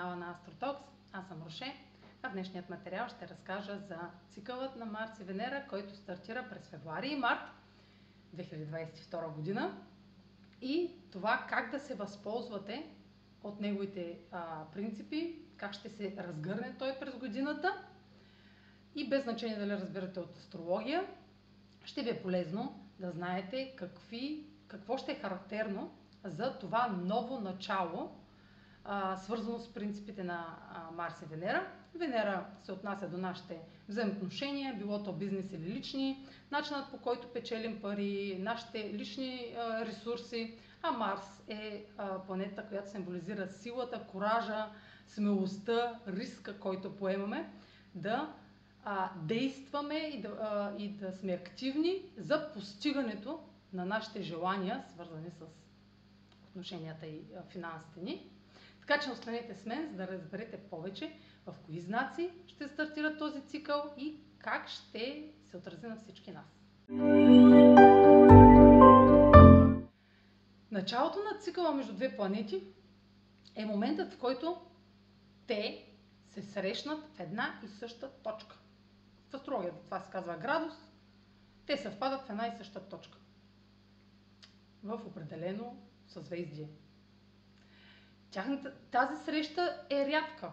канала на Астротокс. Аз съм Роше. А в днешният материал ще разкажа за цикълът на Марс и Венера, който стартира през февруари и март 2022 година и това как да се възползвате от неговите а, принципи, как ще се разгърне той през годината и без значение дали разбирате от астрология, ще ви е полезно да знаете какви, какво ще е характерно за това ново начало, свързано с принципите на Марс и Венера. Венера се отнася до нашите взаимоотношения, било то бизнес или лични, начинът по който печелим пари, нашите лични ресурси, а Марс е планета, която символизира силата, коража, смелостта, риска, който поемаме, да действаме и да, и да сме активни за постигането на нашите желания, свързани с отношенията и финансите ни. Така че останете с мен, за да разберете повече в кои знаци ще стартира този цикъл и как ще се отрази на всички нас. Началото на цикъла между две планети е моментът, в който те се срещнат в една и съща точка. В астрологията това се казва градус. Те съвпадат в една и съща точка. В определено съзвездие. Тяхната, тази среща е рядка.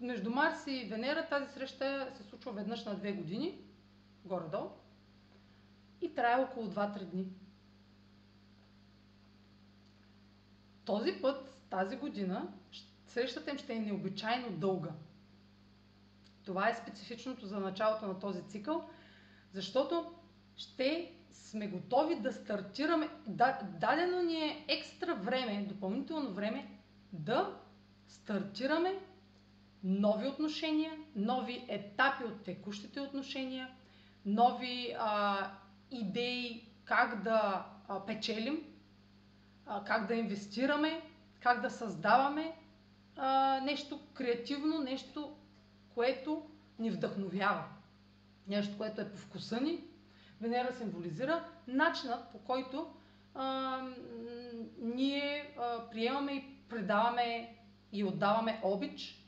Между Марс и Венера тази среща се случва веднъж на две години, горе-долу, и трае около 2-3 дни. Този път, тази година, срещата им ще е необичайно дълга. Това е специфичното за началото на този цикъл, защото ще сме готови да стартираме, дадено ни е екстра време, допълнително време, да стартираме нови отношения, нови етапи от текущите отношения, нови а, идеи как да а, печелим, а, как да инвестираме, как да създаваме а, нещо креативно, нещо, което ни вдъхновява. Нещо, което е по вкуса ни. Венера символизира начинът по който а, ние а, приемаме и предаваме и отдаваме обич,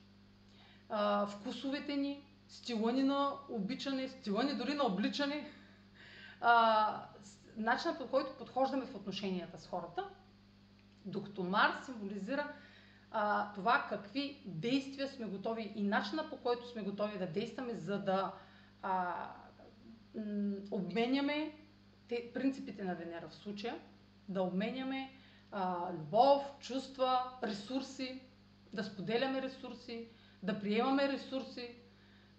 а, вкусовете ни, стила ни на обичане, стила ни дори на обличане, а, начинът по който подхождаме в отношенията с хората, докато Марс символизира а, това какви действия сме готови и начина по който сме готови да действаме, за да а, обменяме те, принципите на Венера в случая, да обменяме а, любов, чувства, ресурси, да споделяме ресурси, да приемаме ресурси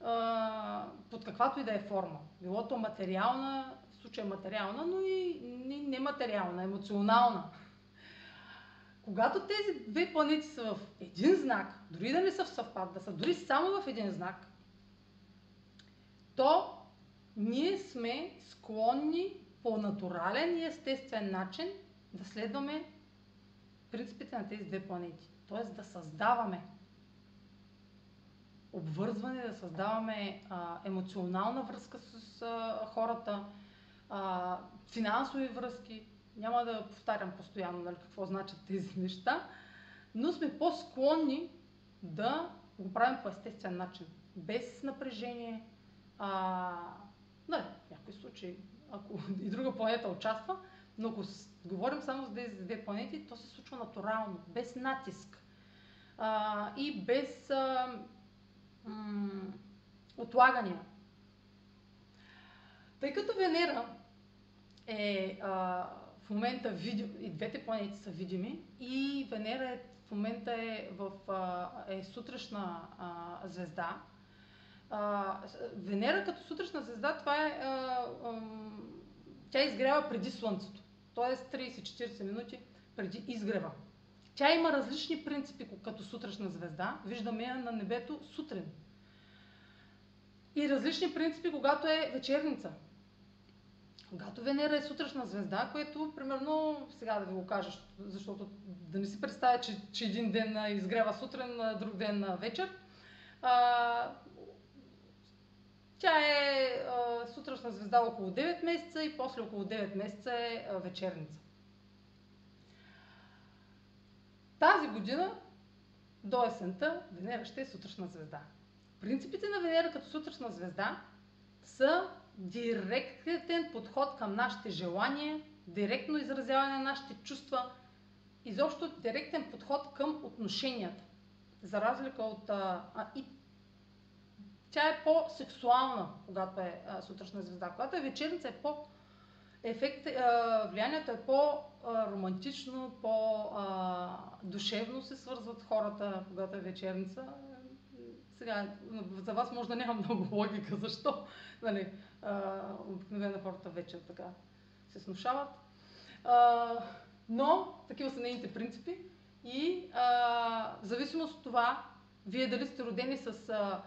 а, под каквато и да е форма. Било то материална, в случая материална, но и нематериална, емоционална. Когато тези две планети са в един знак, дори да не са в съвпад, да са дори само в един знак, то ние сме склонни по натурален и естествен начин да следваме принципите на тези две планети. Тоест да създаваме обвързване, да създаваме а, емоционална връзка с а, хората, а, финансови връзки, няма да повтарям постоянно нали, какво значат тези неща, но сме по-склонни да го правим по естествен начин, без напрежение. А, не, в някои случаи, ако и друга планета участва, но ако говорим само за тези две планети, то се случва натурално, без натиск а, и без а, м- отлагания. Тъй като Венера е а, в момента види, и двете планети са видими и Венера е, в момента е, в, е сутрешна а, звезда. А, Венера като сутрешна звезда, това е, а, а, тя изгрява преди Слънцето, т.е. 30-40 минути преди изгрева. Тя има различни принципи като сутрешна звезда. Виждаме я на небето сутрин. И различни принципи, когато е вечерница. Когато Венера е сутрешна звезда, което примерно, сега да ви го кажа, защото да не си представя, че, че един ден изгрява сутрин, друг ден вечер, а, тя е сутрешна звезда около 9 месеца и после около 9 месеца е вечерница. Тази година до есента Венера ще е сутрешна звезда. Принципите на Венера като сутрешна звезда са директен подход към нашите желания, директно изразяване на нашите чувства, изобщо директен подход към отношенията. За разлика от... А, и тя е по-сексуална, когато е а, сутрешна звезда. Когато е вечерница е по... Ефект, влиянието е по-романтично, по-душевно се свързват хората, когато е вечерница. Сега, за вас може да няма много логика, защо нали, обикновено хората вечер така се снушават. А, но такива са нейните принципи и а, в зависимост от това, вие дали сте родени с а,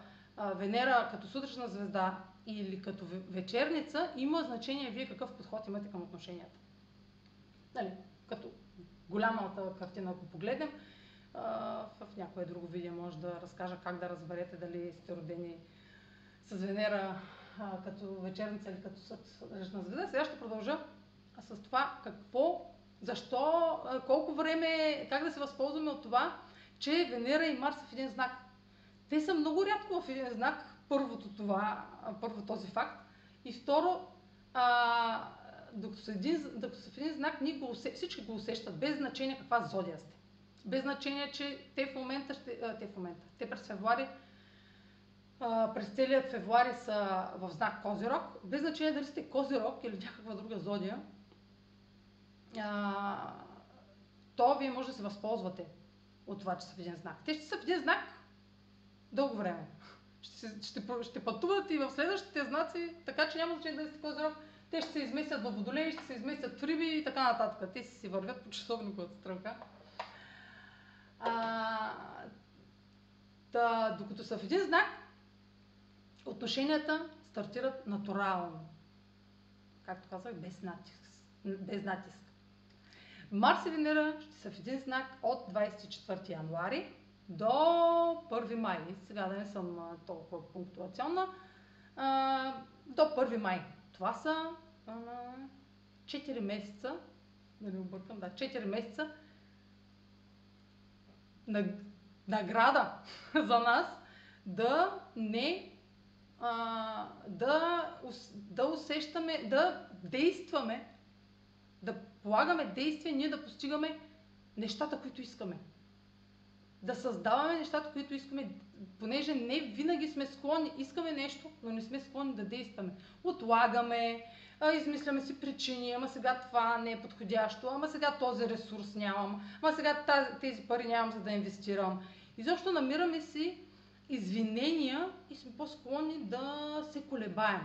Венера като сутрешна звезда или като вечерница, има значение вие какъв подход имате към отношенията. Нали, като голямата картина, ако погледнем, в някое друго видео може да разкажа как да разберете дали сте родени с Венера като вечерница или като сутрешна звезда. Сега ще продължа с това какво защо, колко време, как да се възползваме от това, че Венера и Марс в един знак. Те са много рядко в един знак, първото това, първо този факт. И второ, а, докато, са един, докато са в един знак, ние го усе, всички го усещат, без значение каква зодия сте. Без значение, че те в момента, ще, те в момента, те през февруари, през целият февруари са в знак Козирог, без значение дали сте Козирог или някаква друга зодия, а, то вие може да се възползвате от това, че са в един знак. Те ще са в един знак дълго време. Ще, ще, ще пътуват и в следващите знаци, така че няма значение да сте козирог. Те ще се изместят в водолей, ще се изместят в риби и така нататък. Те си си вървят по часовниковата стрелка. А, да, докато са в един знак, отношенията стартират натурално. Както казах, без натиск. Без натиск. Марс и Венера ще са в един знак от 24 януари до 1 май. Сега да не съм толкова пунктуационна. до 1 май. Това са 4 месеца, да не объркам, да, 4 месеца награда за нас да не да, да усещаме, да действаме, да полагаме действия, ние да постигаме нещата, които искаме. Да създаваме нещата, които искаме, понеже не винаги сме склонни, искаме нещо, но не сме склонни да действаме. Отлагаме, измисляме си причини, ама сега това не е подходящо, ама сега този ресурс нямам, ама сега тези пари нямам за да инвестирам. И защо намираме си извинения и сме по-склонни да се колебаем.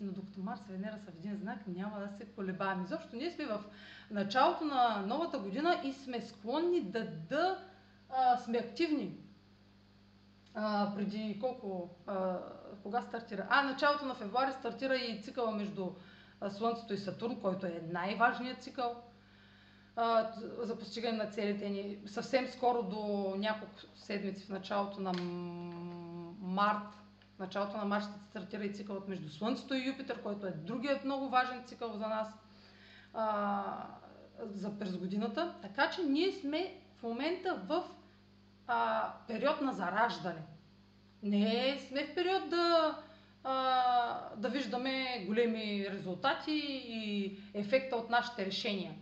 Но докато Марс и Венера са в един знак, няма да се колебаем. Изобщо ние сме в началото на новата година и сме склонни да, да а, сме активни. А, преди колко, а, кога стартира? А, началото на февруари стартира и цикъла между Слънцето и Сатурн, който е най-важният цикъл за постигане на целите ни. Съвсем скоро до няколко седмици в началото на март, началото на март ще стартира и цикълът между Слънцето и Юпитер, който е другият много важен цикъл за нас а, за през годината. Така че ние сме в момента в а, период на зараждане. Не сме в период да, а, да виждаме големи резултати и ефекта от нашите решения.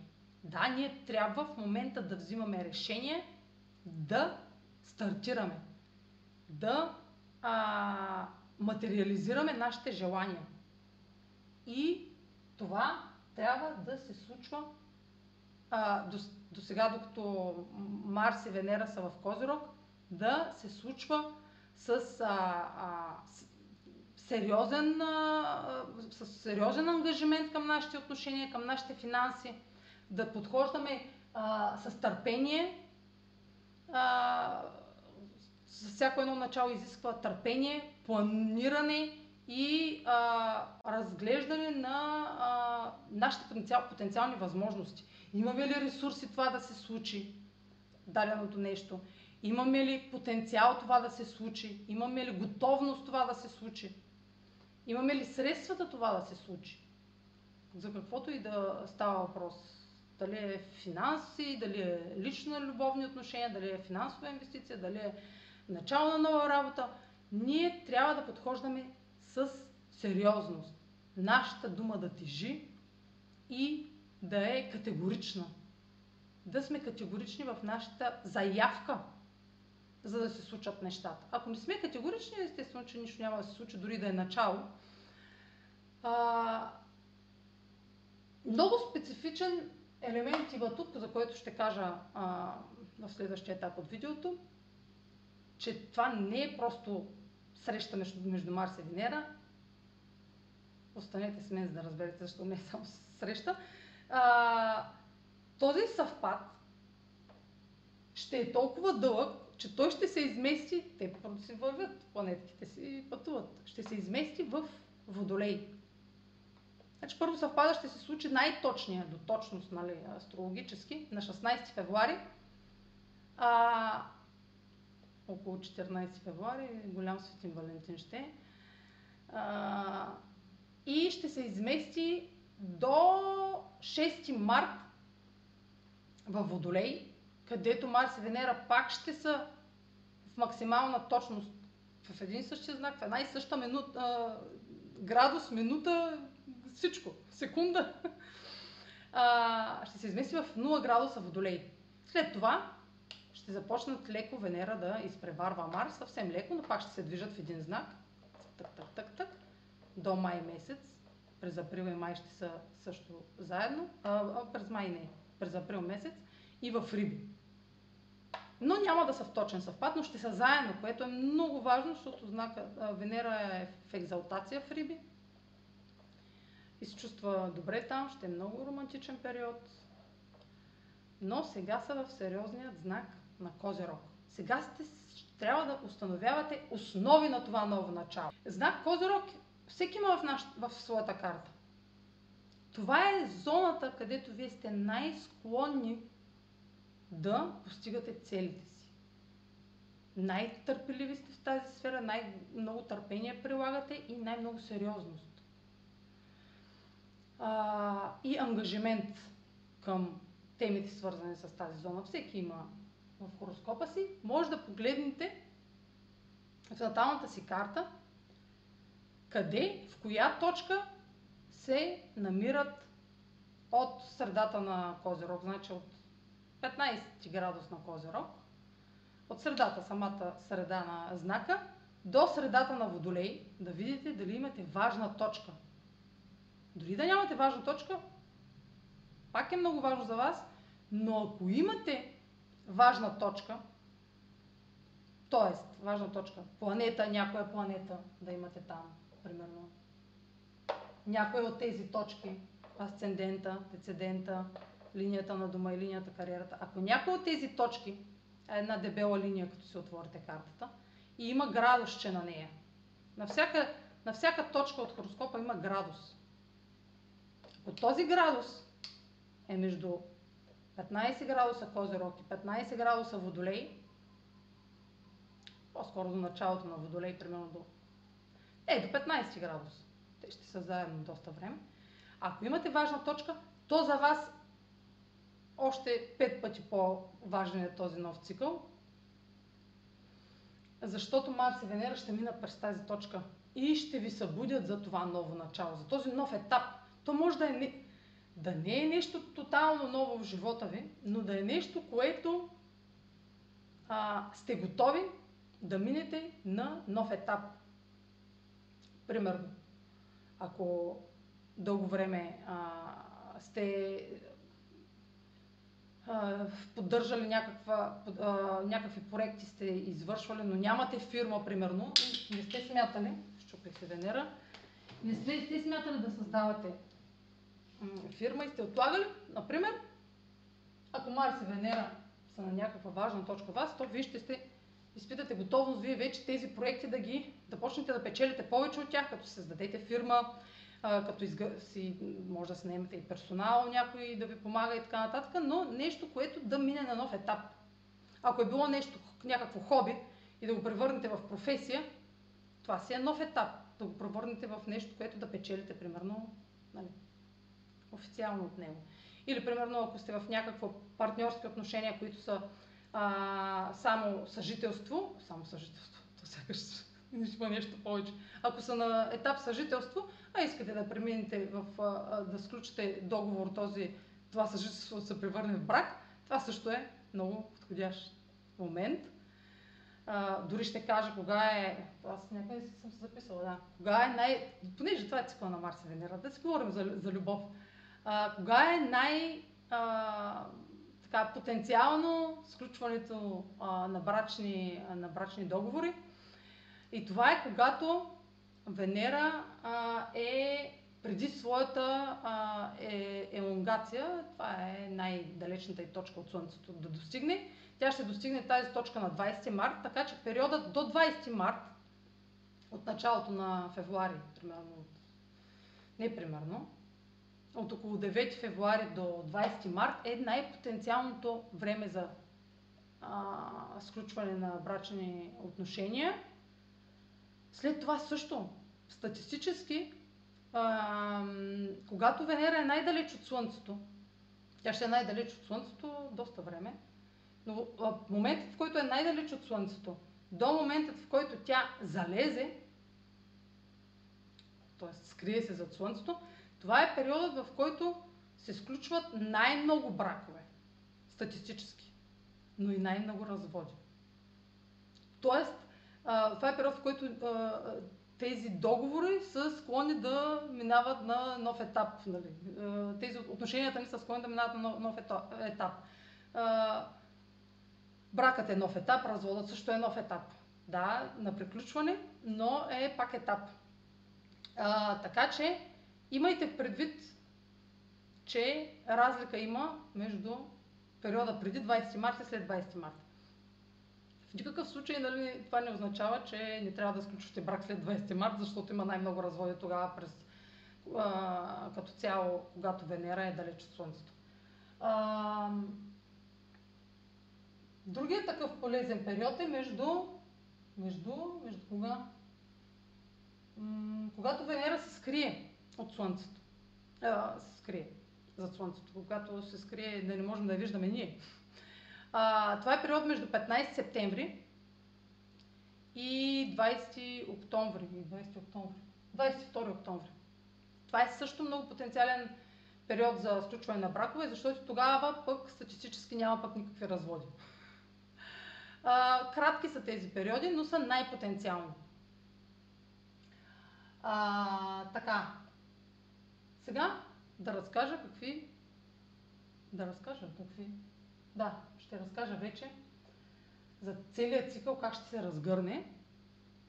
Да, ние трябва в момента да взимаме решение да стартираме, да а, материализираме нашите желания. И това трябва да се случва а, до сега, докато Марс и Венера са в Козирог, да се случва с, а, а, с сериозен, а, с сериозен ангажимент към нашите отношения, към нашите финанси, да подхождаме а, с търпение. А, за всяко едно начало изисква търпение, планиране и а, разглеждане на а, нашите потенциал, потенциални възможности. Имаме ли ресурси това да се случи, даденото нещо? Имаме ли потенциал това да се случи? Имаме ли готовност това да се случи? Имаме ли средствата това да се случи? За каквото и да става въпрос Дали е финанси, дали е лично любовни отношения, дали е финансова инвестиция, дали е начало на нова работа. Ние трябва да подхождаме с сериозност. Нашата дума да тежи и да е категорична. Да сме категорични в нашата заявка, за да се случат нещата. Ако не сме категорични, естествено, че нищо няма да се случи, дори да е начало. А, много специфичен елемент има тук, за който ще кажа а, в следващия етап от видеото, че това не е просто среща между, между Марс и Венера. Останете с мен, за да разберете защо не е само среща. А, този съвпад ще е толкова дълъг, че той ще се измести, те просто си вървят, планетките си пътуват, ще се измести в Водолей. Значи първо съвпада ще се случи най-точния, до точност, нали, астрологически, на 16 февруари. А, около 14 февруари, голям светин Валентин ще а, и ще се измести до 6 март в Водолей, където Марс и Венера пак ще са в максимална точност в един и същия знак, в една и съща минута, градус, минута, всичко, секунда. А, ще се измести в 0 градуса Водолей. След това ще започнат леко Венера да изпреварва Марс, съвсем леко, но пак ще се движат в един знак. Так, так, так, так. До май месец. През април и май ще са също заедно. А, през май не. През април месец. И в Риби. Но няма да са в точен съвпад, но ще са заедно, което е много важно, защото знака Венера е в екзалтация в Риби. И се чувства добре там, ще е много романтичен период. Но сега са в сериозният знак на Козерог. Сега сте, трябва да установявате основи на това ново начало. Знак Козерог всеки има в, наш, в своята карта. Това е зоната, където вие сте най-склонни да постигате целите си. Най-търпеливи сте в тази сфера, най-много търпение прилагате и най-много сериозност. А, и ангажимент към темите, свързани с тази зона. Всеки има в хороскопа си. Може да погледнете в наталната си карта къде, в коя точка се намират от средата на Козирог, значи от 15 градус на Козирог, от средата, самата среда на знака, до средата на Водолей, да видите дали имате важна точка. Дори да нямате важна точка, пак е много важно за вас, но ако имате важна точка, т.е. важна точка, планета, някоя планета да имате там, примерно, някоя от тези точки, асцендента, децедента, линията на дома и линията кариерата, ако някоя от тези точки е една дебела линия, като си отворите картата, и има градусче на нея. На всяка, на всяка точка от хороскопа има градус. Ако този градус е между 15 градуса Козирог и 15 градуса Водолей, по-скоро до началото на Водолей, примерно до... Е, до 15 градуса. Те ще са заедно доста време. Ако имате важна точка, то за вас още пет пъти по-важен е този нов цикъл, защото Марс и Венера ще минат през тази точка и ще ви събудят за това ново начало, за този нов етап. То може да, е, да не е нещо тотално ново в живота ви, но да е нещо, което а, сте готови да минете на нов етап. Примерно, ако дълго време а, сте поддържали някаква, а, някакви проекти сте извършвали, но нямате фирма, примерно, не сте смятали, щупих се Венера, не сте, сте смятали да създавате фирма и сте отлагали, например, ако Марс и Венера са на някаква важна точка вас, то вие ще сте, изпитате готовност вие вече тези проекти да ги, да почнете да печелите повече от тях, като създадете фирма, като изгъ... си, може да наемете и персонал някой да ви помага и така нататък, но нещо, което да мине на нов етап. Ако е било нещо, някакво хоби и да го превърнете в професия, това си е нов етап. Да го превърнете в нещо, което да печелите, примерно, нали, официално от него. Или, примерно, ако сте в някакво партньорски отношения, които са а, само съжителство, само съжителство, то сякаш има нещо повече. Ако са на етап съжителство, а искате да преминете в, а, да сключите договор, този, това съжителство да се превърне в брак, това също е много подходящ момент. А, дори ще кажа кога е, аз някъде си съм се записала, да, кога е най... Понеже това е цикъл на Марс и Венера, да си говорим за, за любов. А, кога е най... А, така, потенциално сключването а, на, брачни, а, на брачни договори. И това е когато Венера а, е преди своята а, е, елонгация, това е най-далечната и точка от Слънцето да достигне. Тя ще достигне тази точка на 20 март, така че периодът до 20 март, от началото на февруари, примерно, не примерно, от около 9 февруари до 20 март е най-потенциалното време за а, сключване на брачни отношения. След това също, статистически, а, когато Венера е най-далеч от Слънцето, тя ще е най-далеч от Слънцето доста време, но в момента, в който е най-далеч от Слънцето, до момента, в който тя залезе, т.е. скрие се зад Слънцето, това е периодът, в който се сключват най-много бракове, статистически, но и най-много разводи. Тоест, това е период, в който тези договори са склонни да минават на нов етап. Нали? Тези отношенията ни са склонни да минават на нов етап. Бракът е нов етап, разводът също е нов етап. Да, на приключване, но е пак етап. А, така че имайте предвид, че разлика има между периода преди 20 марта и след 20 марта. В никакъв случай нали, това не означава, че не трябва да сключвате брак след 20 марта, защото има най-много разводи тогава през, а, като цяло, когато Венера е далеч от Слънцето. А, другият такъв полезен период е между, между, между кога? М- когато Венера се скрие от Слънцето. А, се скрие зад Слънцето, когато се скрие да не можем да я виждаме ние. А, това е период между 15 септември и 20 октомври. 20 октомври. 22 октомври. Това е също много потенциален период за сключване на бракове, защото тогава пък статистически няма пък никакви разводи. А, кратки са тези периоди, но са най-потенциални. А, така. Сега да разкажа какви. Да разкажа какви. Да, ще разкажа вече за целият цикъл, как ще се разгърне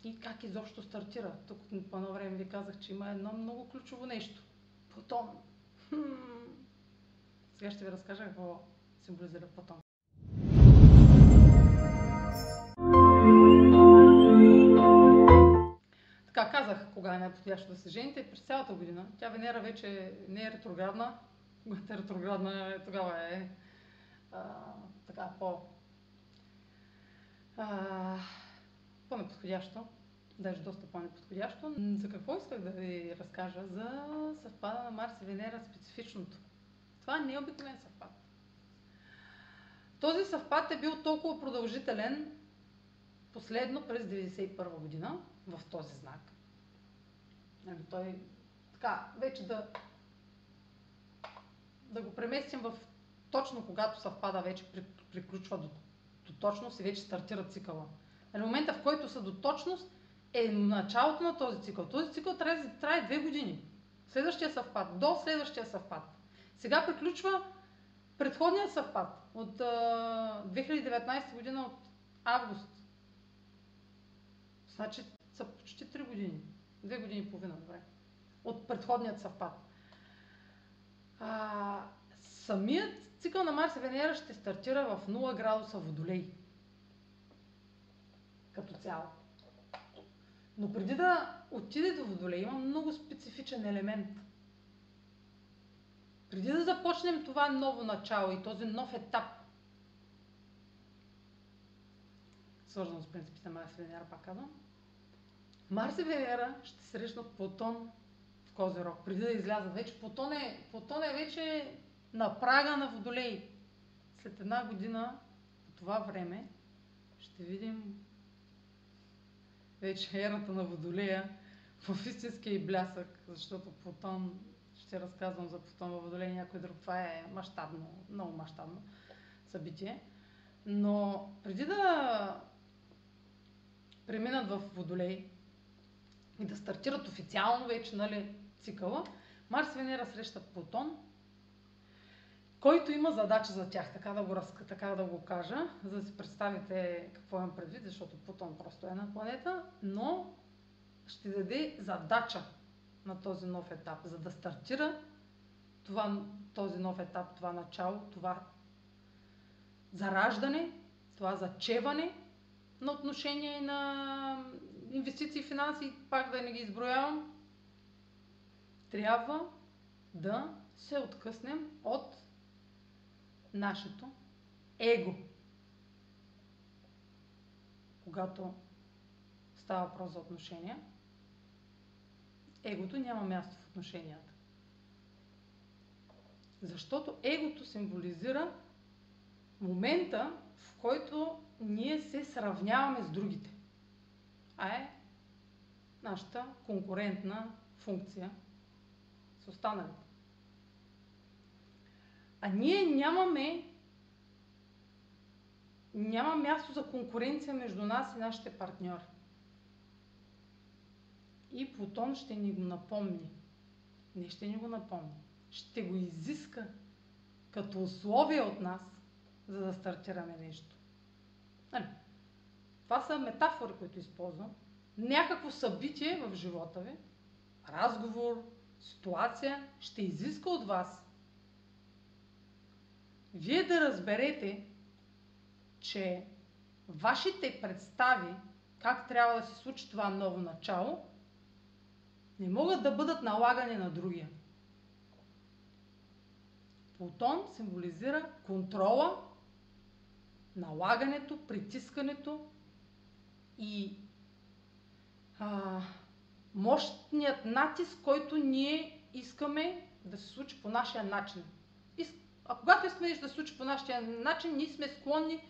и как изобщо стартира. Тук по едно време ви казах, че има едно много ключово нещо. Плутон. Сега ще ви разкажа какво символизира Плутон. Така казах, кога е най-подходящо да се жените. През цялата година. Тя Венера вече не е ретроградна. Когато е ретроградна, тогава е а, така по, а, по-неподходящо, даже доста по-неподходящо. За какво исках да ви разкажа? За съвпада на Марс и Венера специфичното. Това не е обикновен съвпад. Този съвпад е бил толкова продължителен последно през 1991 година в този знак. Нали, той така, вече да, да го преместим в точно когато съвпада вече приключва до, до точност и вече стартира цикъла. На момента, в който са до точност, е началото на този цикъл. Този цикъл да трае две години. Следващия съвпад, до следващия съвпад. Сега приключва предходният съвпад от а, 2019 година, от август. Значи са почти 3 години. Две години и половина, добре. От предходният съвпад. А, самият цикъл на Марс и Венера ще стартира в 0 градуса Водолей. Като цяло. Но преди да отиде до Водолей има много специфичен елемент. Преди да започнем това ново начало и този нов етап, свързано с принципите на Марс и Венера, пак казвам, Марс и Венера ще срещнат Плутон в Козерог, преди да излязат. Вече Плутон е, Плутон е вече на прага на Водолей. След една година по това време ще видим вече ерата на Водолея в истинския и блясък, защото Плутон, ще разказвам за Плутон във Водолей някой друг, това е мащабно, много мащабно събитие. Но преди да преминат в Водолей и да стартират официално вече нали, цикъла, Марс и Венера срещат Плутон, който има задача за тях, така да го, така да го кажа, за да си представите какво имам предвид, защото Плутон просто е една планета, но ще даде задача на този нов етап, за да стартира това, този нов етап, това начало, това зараждане, това зачеване на отношения и на инвестиции финанси, пак да не ги изброявам, трябва да се откъснем от нашето его. Когато става въпрос за отношения, егото няма място в отношенията. Защото егото символизира момента, в който ние се сравняваме с другите. А е нашата конкурентна функция с останалите. А ние нямаме няма място за конкуренция между нас и нашите партньори. И Плутон ще ни го напомни. Не ще ни го напомни. Ще го изиска като условие от нас, за да стартираме нещо. Нали? Това са метафори, които използвам. Някакво събитие в живота ви, разговор, ситуация, ще изиска от вас вие да разберете, че вашите представи как трябва да се случи това ново начало, не могат да бъдат налагани на другия. Плутон символизира контрола, налагането, притискането и а, мощният натиск, който ние искаме да се случи по нашия начин. А когато искаме да се случи по нашия начин, ние сме склонни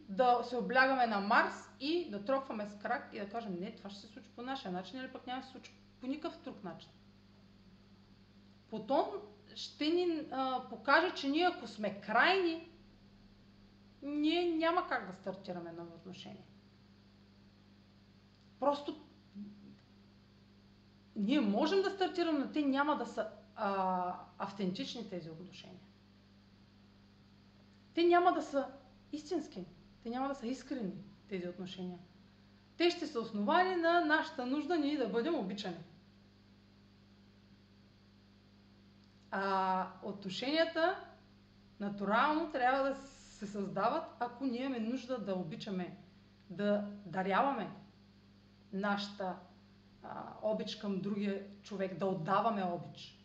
да се облягаме на Марс и да тропваме с крак и да кажем, не, това ще се случи по нашия начин или пък няма да се случи по никакъв друг начин. Потом ще ни а, покаже, че ние ако сме крайни, ние няма как да стартираме нови отношения. Просто ние можем да стартираме, но те няма да са а, автентични тези отношения. Те няма да са истински. Те няма да са искрени, тези отношения. Те ще са основани на нашата нужда ние да бъдем обичани. А отношенията натурално трябва да се създават, ако ние имаме нужда да обичаме, да даряваме нашата а, обич към другия човек, да отдаваме обич.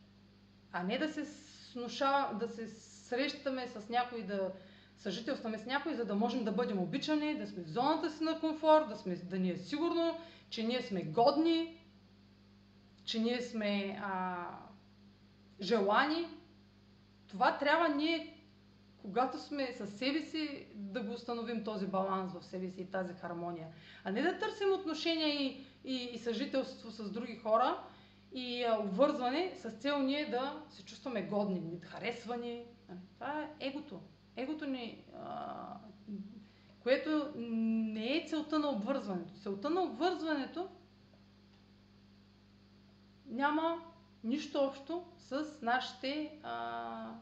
А не да се снушава, да се срещаме с някой, да съжителстваме с някой, за да можем да бъдем обичани, да сме в зоната си на комфорт, да, сме, да ни е сигурно, че ние сме годни, че ние сме а, желани. Това трябва ние, когато сме със себе си, да го установим този баланс в себе си и тази хармония. А не да търсим отношения и, и, и съжителство с други хора и а, обвързване с цел ние да се чувстваме годни, харесвани. Това е егото. Егото ни, а, което не е целта на обвързването. Целта на обвързването няма нищо общо с нашите а,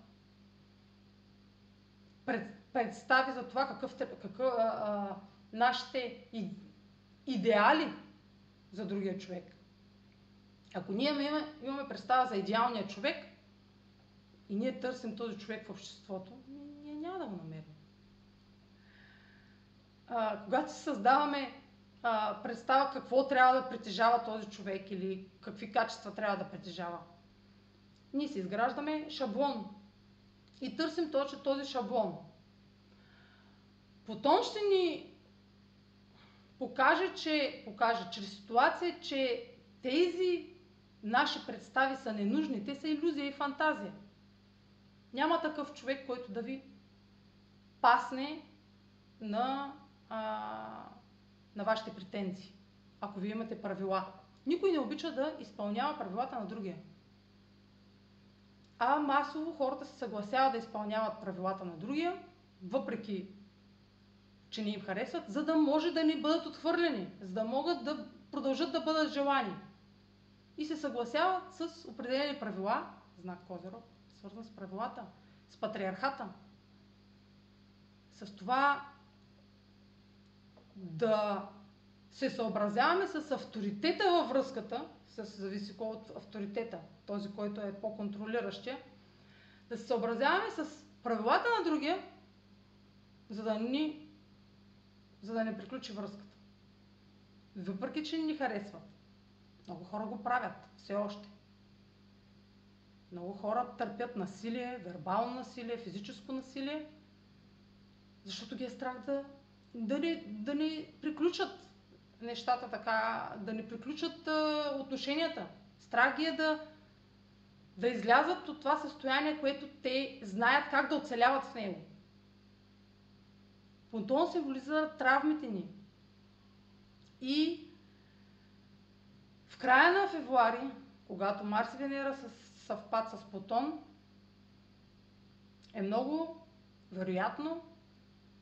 представи за това какъв, какъв а, а, нашите идеали за другия човек. Ако ние имаме, имаме представа за идеалния човек и ние търсим този човек в обществото, ние няма да го намерим. А, когато си създаваме а, представа какво трябва да притежава този човек или какви качества трябва да притежава, ние си изграждаме шаблон и търсим точно този шаблон. Потом ще ни покаже, че, покаже чрез ситуация, че тези наши представи са ненужни, те са иллюзия и фантазия. Няма такъв човек, който да ви пасне на, а, на вашите претенции, ако вие имате правила. Никой не обича да изпълнява правилата на другия. А масово хората се съгласяват да изпълняват правилата на другия, въпреки че не им харесват, за да може да не бъдат отхвърлени, за да могат да продължат да бъдат желани. И се съгласяват с определени правила, знак Козерог, свързан с правилата, с патриархата. С това да се съобразяваме с авторитета във връзката, с, зависи от авторитета, този, който е по-контролиращия, да се съобразяваме с правилата на другия, за да ни за да не приключи връзката. Въпреки, че ни харесват. Много хора го правят все още. Много хора търпят насилие, вербално насилие, физическо насилие, защото ги е страх да, да, не, да не приключат нещата така, да не приключат а, отношенията. Страх ги е да, да излязат от това състояние, което те знаят как да оцеляват в него. Плутон символизира травмите ни. И в края на февруари, когато Марс и Венера са съвпад с Плутон, е много вероятно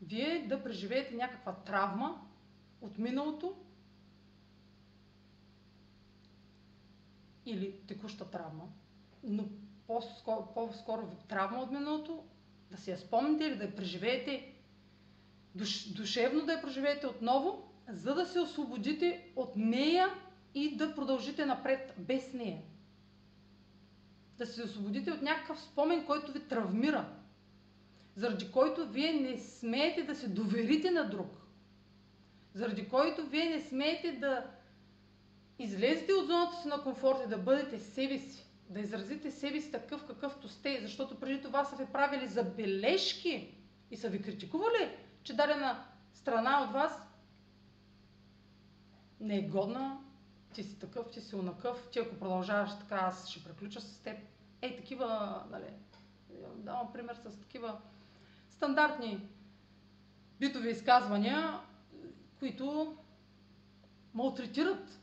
вие да преживеете някаква травма от миналото или текуща травма, но по-скоро, по-скоро травма от миналото, да си я спомните или да я преживеете душ, душевно да я преживеете отново, за да се освободите от нея и да продължите напред без нея. Да се освободите от някакъв спомен, който ви травмира, заради който вие не смеете да се доверите на друг, заради който вие не смеете да излезете от зоната си на комфорт и да бъдете себе си, да изразите себе си такъв какъвто сте, защото преди това са ви правили забележки и са ви критикували че дадена страна от вас не е годна, ти си такъв, ти си унакъв, ти ако продължаваш така, аз ще приключа с теб. Ей, такива, нали, давам пример с такива стандартни битови изказвания, които малтретират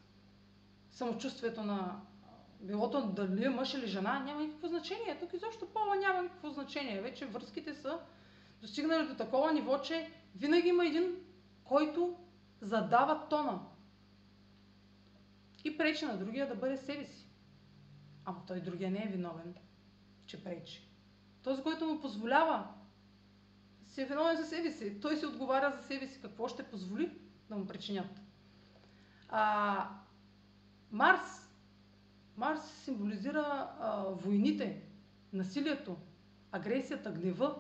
самочувствието на билото дали е мъж или жена, няма никакво значение. Тук изобщо пола няма никакво значение. Вече връзките са достигнали до такова ниво, че винаги има един, който задава тона и пречи на другия да бъде себе си. Ама той другия не е виновен, че пречи. Този, който му позволява, си е виновен за себе си. Той си отговаря за себе си. Какво ще позволи да му причинят? А, Марс. Марс символизира а, войните, насилието, агресията, гнева.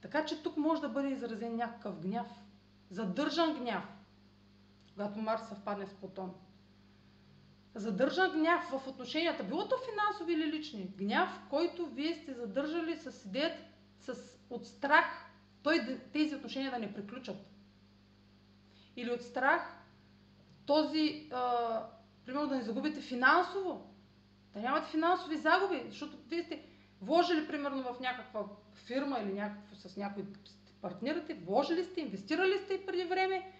Така че тук може да бъде изразен някакъв гняв. Задържан гняв, когато Марс съвпадне с Плутон. Задържан гняв в отношенията, било то финансови или лични. Гняв, който вие сте задържали с идеята, с, от страх той, тези отношения да не приключат. Или от страх този, а, примерно да не загубите финансово, да нямате финансови загуби, защото вие сте вложили примерно в някаква фирма или някакво, с някой партнирате, вложили сте, инвестирали сте преди време,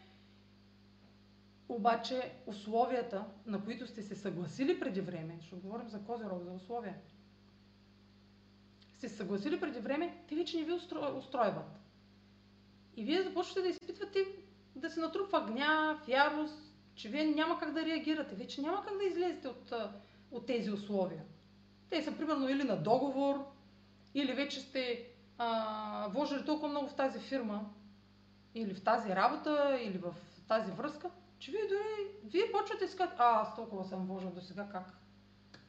обаче условията, на които сте се съгласили преди време, ще говорим за Козирог, за условия, сте се съгласили преди време, те вече не ви устройват. И вие започвате да изпитвате да се натрупва гняв, ярост, че вие няма как да реагирате, вече няма как да излезете от, от тези условия. Те са примерно или на договор, или вече сте а, вложили толкова много в тази фирма, или в тази работа, или в тази връзка, че вие дори, вие почвате да а, аз толкова съм вложил до сега, как?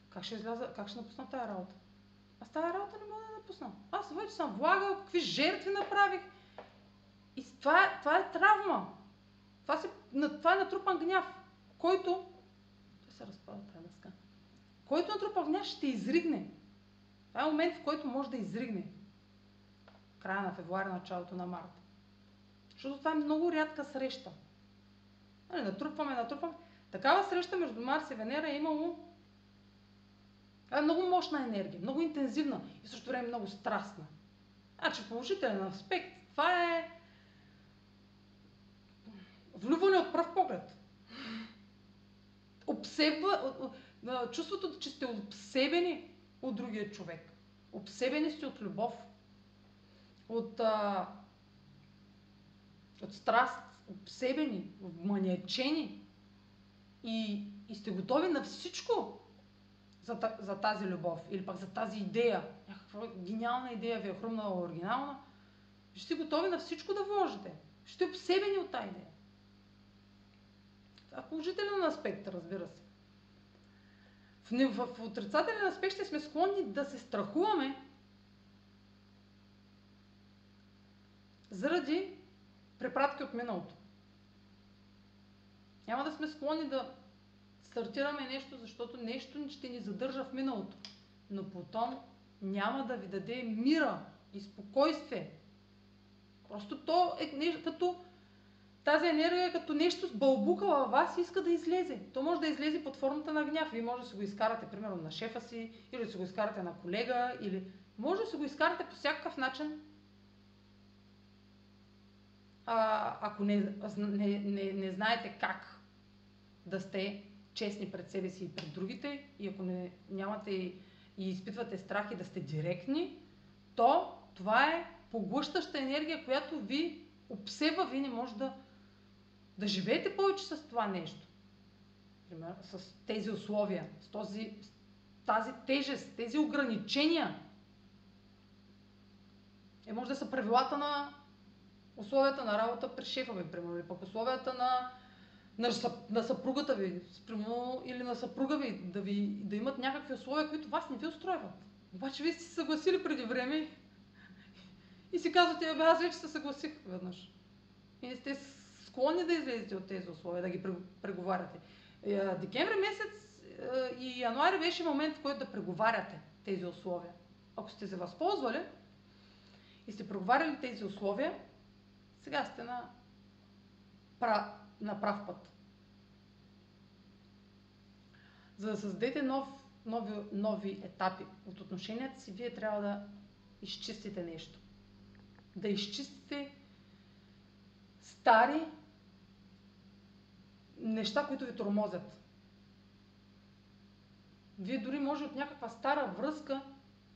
Как ще изляза, как ще напусна тази работа? Аз тази работа не мога да напусна. Аз вече съм влагал, какви жертви направих. И това, това е травма. Това, се, това е натрупан гняв, който... Той се разпада тази дъска. Който натрупан гняв ще изригне. Това е момент, в който може да изригне края на февруари, началото на март. Защото това е много рядка среща. Нали, натрупваме, натрупваме. Такава среща между Марс и Венера е имало е много мощна енергия, много интензивна и също време много страстна. Значи положителен аспект, това е влюбване от пръв поглед. Обсебва, чувството, че сте обсебени от другия човек. Обсебени сте от любов, от, а, от страст, обсебени, маниачени и, и сте готови на всичко за, за тази любов или пък за тази идея. Някаква гениална идея ви е хрумнала оригинална. Ще готови на всичко да вложите. Ще обсебени от тази идея. Е положителен аспект, разбира се. В, в, отрицателен аспект ще сме склонни да се страхуваме заради препратки от миналото. Няма да сме склонни да стартираме нещо, защото нещо ще ни задържа в миналото. Но потом няма да ви даде мира и спокойствие. Просто то е нещо като тази енергия като нещо с бълбука във вас иска да излезе. То може да излезе под формата на гняв. Вие може да се го изкарате, примерно, на шефа си, или да се го изкарате на колега, или може да се го изкарате по всякакъв начин. А, ако не, не, не, не знаете как да сте честни пред себе си и пред другите, и ако не, нямате и, изпитвате страх и да сте директни, то това е поглъщаща енергия, която ви обсева, вие не може да, да живеете повече с това нещо. Пример, с тези условия, с този, с тази тежест, тези ограничения. Е, може да са правилата на условията на работа при шефа ви, примерно, или пък условията на на, на съпругата ви, спрямо, или на съпруга ви, да, ви, да имат някакви условия, които вас не ви устройват. Обаче вие сте се съгласили преди време и си казвате, абе аз вече се съгласих веднъж. И не сте склонни да излезете от тези условия, да ги преговаряте. Е, декември месец е, и януари беше момент, в който да преговаряте тези условия. Ако сте се възползвали и сте преговаряли тези условия, сега сте на на прав път. За да създадете нов, нови, нови етапи от отношенията си, вие трябва да изчистите нещо. Да изчистите стари неща, които ви тормозят. Вие дори може от някаква стара връзка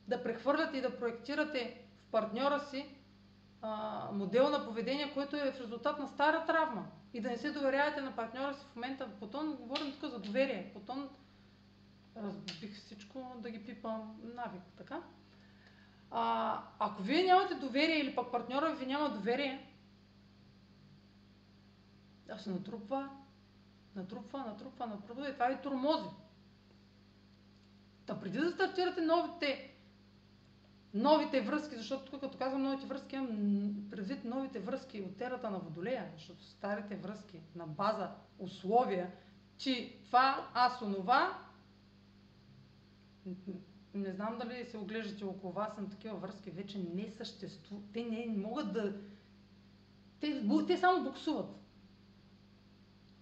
да прехвърляте и да проектирате в партньора си а, модел на поведение, който е в резултат на стара травма и да не се доверявате на партньора си в момента. Потом говорим тук за доверие. Потом разбих всичко да ги пипам навик, така? А, ако вие нямате доверие или пък партньора ви няма доверие, да се натрупва, натрупва, натрупва, натрупва и това ви тормози. Та преди да стартирате новите новите връзки, защото тук като казвам новите връзки, имам предвид новите връзки от терата на Водолея, защото старите връзки на база условия, че това, аз онова, не знам дали се оглеждате около вас, но такива връзки вече не съществуват. Те не могат да... Те, те само буксуват.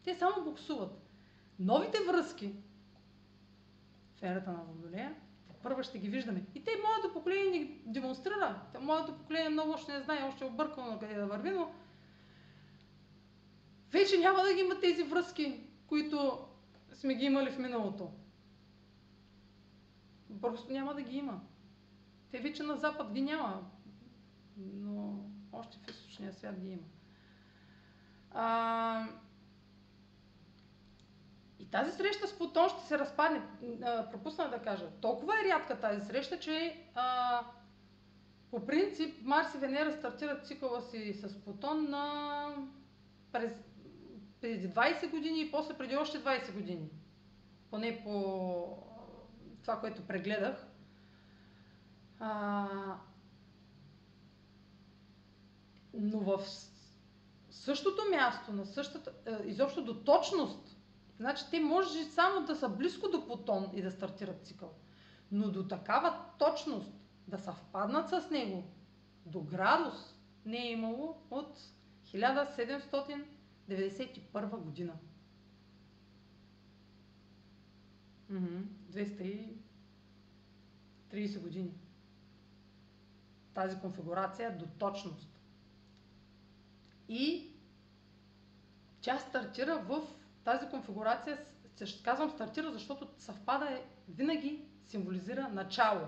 Те само буксуват. Новите връзки в ерата на Водолея първа ще ги виждаме. И те, моето поколение ни демонстрира. Моето поколение много още не знае, още е объркано на къде да върви, но вече няма да ги има тези връзки, които сме ги имали в миналото. Просто няма да ги има. Те вече на Запад ги няма, но още в източния свят ги има. А, тази среща с Плутон ще се разпадне. пропусна да кажа. Толкова е рядка тази среща, че а, по принцип Марс и Венера стартират цикъла си с Плутон на през, преди 20 години и после преди още 20 години. Поне по това, което прегледах. А, но в същото място, на същата, изобщо до точност, Значи те може само да са близко до Плутон и да стартират цикъл. Но до такава точност да съвпаднат с него, до градус, не е имало от 1791 година. 200 и 30 години. Тази конфигурация до точност. И тя стартира в тази конфигурация, казвам стартира, защото съвпада е, винаги символизира начало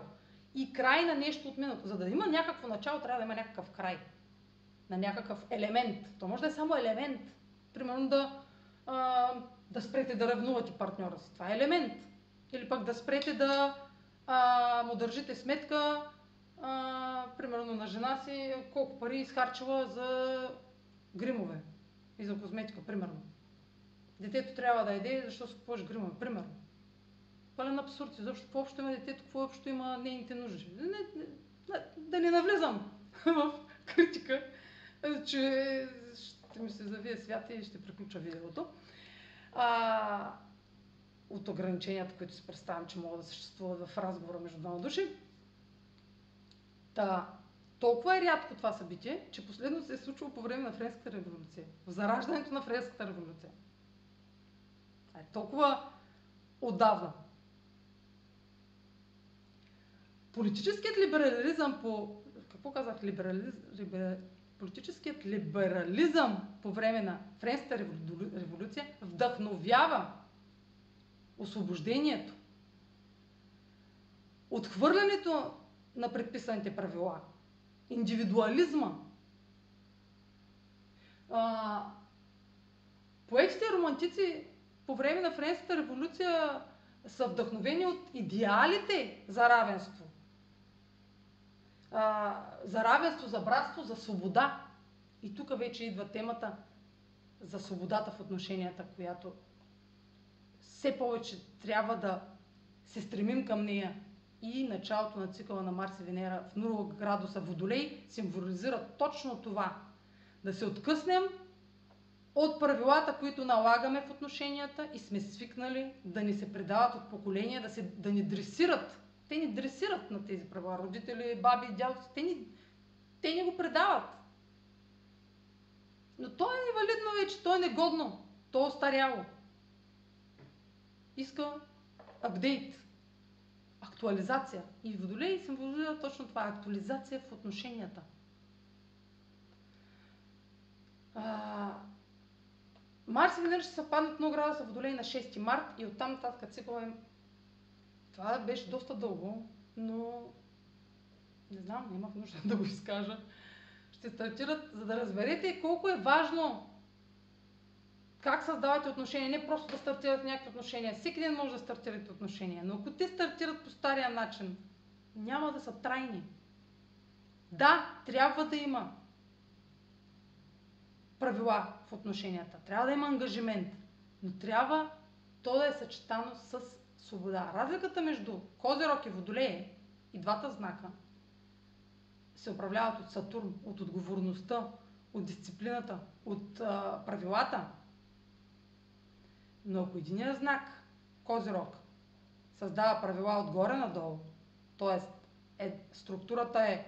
и край на нещо от миналото. За да има някакво начало, трябва да има някакъв край. На някакъв елемент. То може да е само елемент. Примерно да, а, да спрете да ревнувате партньора си. Това е елемент. Или пък да спрете да а, му държите сметка, а, примерно на жена си, колко пари изхарчила за гримове и за козметика, примерно. Детето трябва да еде, защото си купуваш гримове, примерно. Пълен абсурд. Защо какво общо има детето, какво общо има нейните нужди. Не, не, не, да не навлизам в критика, че ще ми се завие свят и ще приключа видеото. А, от ограниченията, които си представям, че могат да съществуват в разговора между двама души. Та, толкова е рядко това събитие, че последно се е случило по време на Френската революция. В зараждането на Френската революция. Е толкова отдавна. Политическият либерализъм по... Какво казах? Либерализ... Либер... Политическият либерализъм по време на Френската революция вдъхновява освобождението, отхвърлянето на предписаните правила, индивидуализма. А, поетите романтици по време на Френската революция са вдъхновени от идеалите за равенство. А, за равенство, за братство, за свобода. И тук вече идва темата за свободата в отношенията, която все повече трябва да се стремим към нея. И началото на цикъла на Марс и Венера в 0 градуса Водолей символизира точно това. Да се откъснем от правилата, които налагаме в отношенията и сме свикнали да ни се предават от поколения, да, се, да ни дресират. Те ни дресират на тези правила. Родители, баби, дядовци, те ни, те ни го предават. Но то е невалидно вече, то е негодно, то е остаряло иска апдейт, актуализация. И Водолей символизира точно това актуализация в отношенията. А, Марс и Венера ще съвпаднат много градуса Водолей на 6 март и оттам нататък цикъла е... Това беше доста дълго, но не знам, нямах нужда да го изкажа. Ще стартират, за да разберете колко е важно как създавате отношения, не просто да стартирате някакви отношения. Всеки ден може да стартирате отношения, но ако те стартират по стария начин, няма да са трайни. Да, трябва да има правила в отношенията. Трябва да има ангажимент. Но трябва то да е съчетано с свобода. Разликата между Козерог и Водолее и двата знака се управляват от Сатурн, от отговорността, от дисциплината, от а, правилата, но ако единият знак, Козирог, създава правила отгоре надолу, т.е. Е, структурата е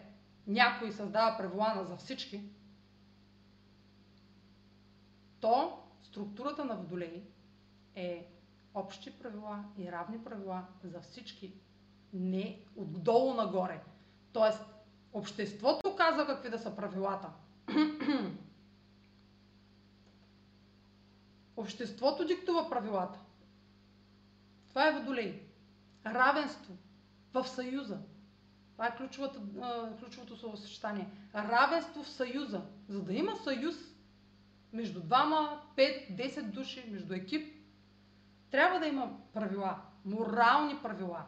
някой създава правила за всички, то структурата на Водолей е общи правила и равни правила за всички, не отдолу нагоре. Тоест, обществото казва какви да са правилата. Обществото диктува правилата. Това е водолей. Равенство в съюза. Това е ключовото, ключовото словосъчетание. Равенство в съюза. За да има съюз между двама, пет, десет души, между екип, трябва да има правила. Морални правила.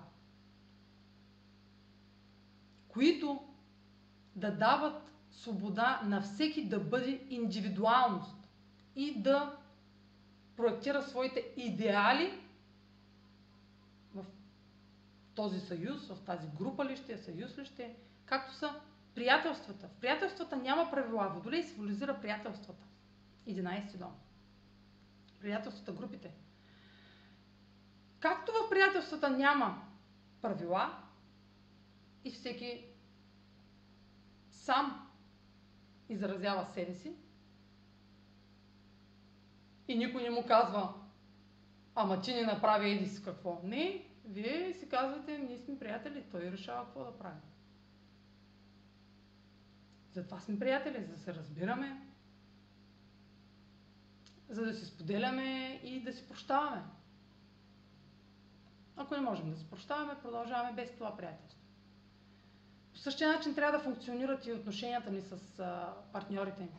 Които да дават свобода на всеки да бъде индивидуалност и да проектира своите идеали в този съюз, в тази група ли ще е, съюз ли ще е, както са приятелствата. В приятелствата няма правила. Водолей символизира приятелствата. 11 дом. Приятелствата, групите. Както в приятелствата няма правила и всеки сам изразява себе си, и никой не му казва, ама ти не направи еди си какво. Не, Вие си казвате, ние сме приятели, той решава какво да прави. Затова сме приятели, за да се разбираме, за да си споделяме и да си прощаваме. Ако не можем да се прощаваме, продължаваме без това приятелство. По същия начин трябва да функционират и отношенията ни с а, партньорите ни.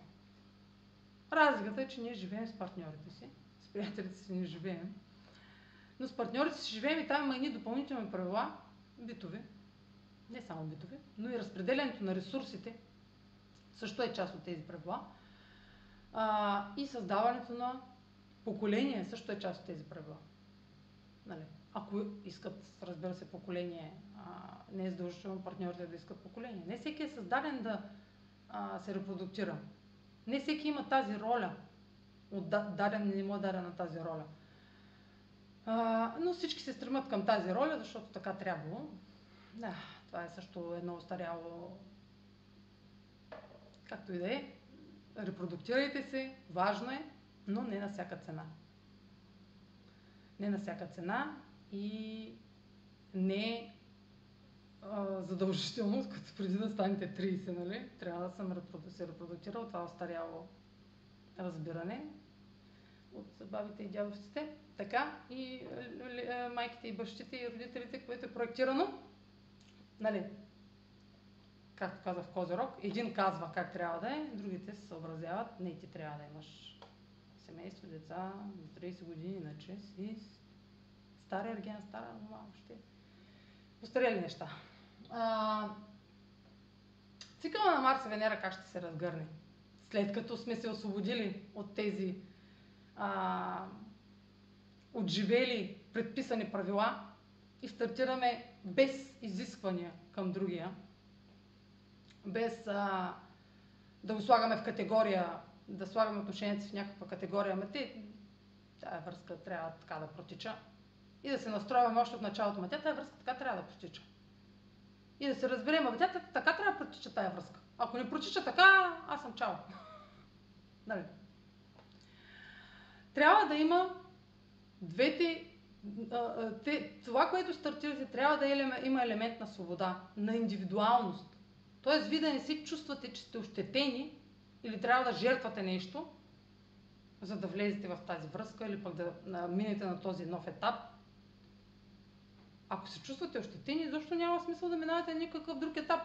Разликата е, че ние живеем с партньорите си, с приятелите си не живеем. Но с партньорите си живеем и там има едни допълнителни правила, битови, не само битови, но и разпределението на ресурсите също е част от тези правила. А, и създаването на поколение също е част от тези правила. Нали? Ако искат, разбира се, поколение, а, не е задължително партньорите да искат поколение. Не всеки е създаден да а, се репродуктира. Не всеки има тази роля. От даден не му е дадена тази роля. А, но всички се стремят към тази роля, защото така трябвало. Да, това е също едно устаряло. Както и да е. Репродуктирайте се, важно е, но не на всяка цена. Не на всяка цена и не а, задължително, като преди да станете 30, нали, трябва да съм се репродуктирал това остаряло разбиране от бабите и дядовците. Така и майките и бащите и родителите, което е проектирано, нали, както казах Козирог, един казва как трябва да е, другите се съобразяват, не ти трябва да имаш семейство, деца до 30 години, иначе си стара ерген, стара мама, въобще. Остарели неща. А, цикъла на Марс и Венера как ще се разгърне? След като сме се освободили от тези а, отживели предписани правила и стартираме без изисквания към другия, без а, да го слагаме в категория, да слагаме отношенията в някаква категория, ама те, тая връзка трябва така да протича и да се настрояваме още от началото, ама тя връзка така трябва да протича. И да се разберем, ама тя така трябва да протича тая връзка. Ако не протича така, аз съм чао. нали? Трябва да има двете те, това, което стартирате, трябва да е, има елемент на свобода, на индивидуалност. Тоест, вие да не си чувствате, че сте ощетени или трябва да жертвате нещо, за да влезете в тази връзка или пък да минете на този нов етап. Ако се чувствате ощетени, защо няма смисъл да минавате на никакъв друг етап?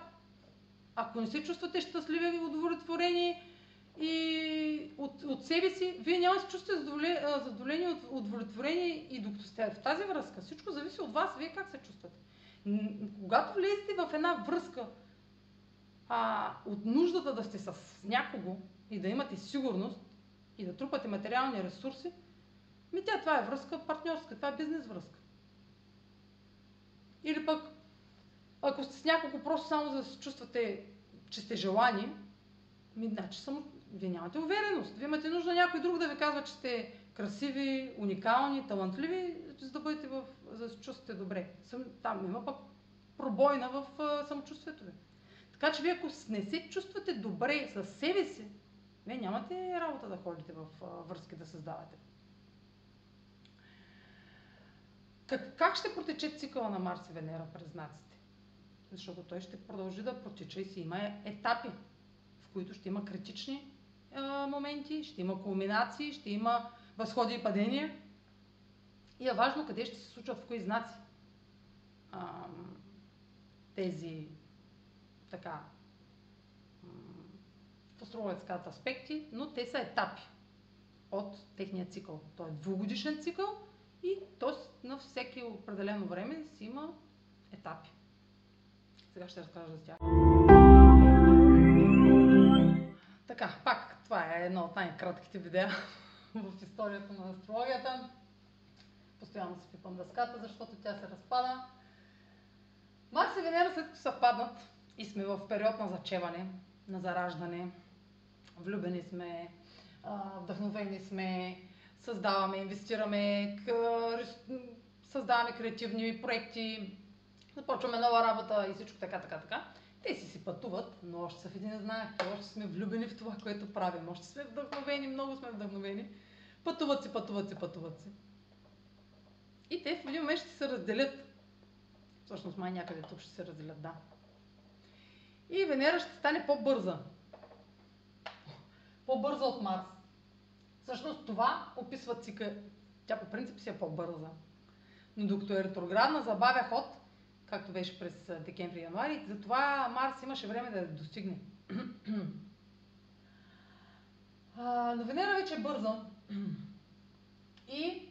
Ако не се чувствате щастливи и удовлетворени и от, от себе си, вие няма да се чувствате задоволени, от удовлетворение и докато сте в тази връзка. Всичко зависи от вас, вие как се чувствате. Когато влезете в една връзка, а, от нуждата да сте с някого и да имате сигурност и да трупате материални ресурси, ми тя това е връзка партньорска, това е бизнес връзка. Или пък, ако сте с някого просто само за да се чувствате, че сте желани, ми, значи само, вие нямате увереност. Вие имате нужда някой друг да ви казва, че сте красиви, уникални, талантливи, за да бъдете в, за да се чувствате добре. Там има пък пробойна в самочувствието ви. Така че вие ако не се чувствате добре с себе си, вие нямате работа да ходите в връзки да създавате. Как, как ще протече цикъла на Марс и Венера през знаците? Защото той ще продължи да протича и си има етапи, в които ще има критични е, моменти, ще има кулминации, ще има възходи и падения. И е важно къде ще се случват в кои знаци а, тези така казват аспекти, но те са етапи от техния цикъл. Той е двугодишен цикъл и т.е. на всеки определено време си има етапи. Сега ще разкажа за тях. Така, пак, това е едно от най-кратките видеа в историята на астрологията. Постоянно си пипам дъската, защото тя се разпада. Марс и Венера след като съвпаднат и сме в период на зачеване, на зараждане, влюбени сме, вдъхновени сме, създаваме, инвестираме, създаваме креативни проекти, започваме нова работа и всичко така, така, така. Те си си пътуват, но още са в един знак, още сме влюбени в това, което правим, още сме вдъхновени, много сме вдъхновени. Пътуват си, пътуват си, пътуват си. И те в един момент ще се разделят Всъщност май някъде тук ще се разделят, да. И Венера ще стане по-бърза. По-бърза от Марс. Всъщност това описва цика. Тя по принцип си е по-бърза. Но докато е ретроградна, забавя ход, както беше през декември-януари, затова Марс имаше време да достигне. а, но Венера вече е бърза. И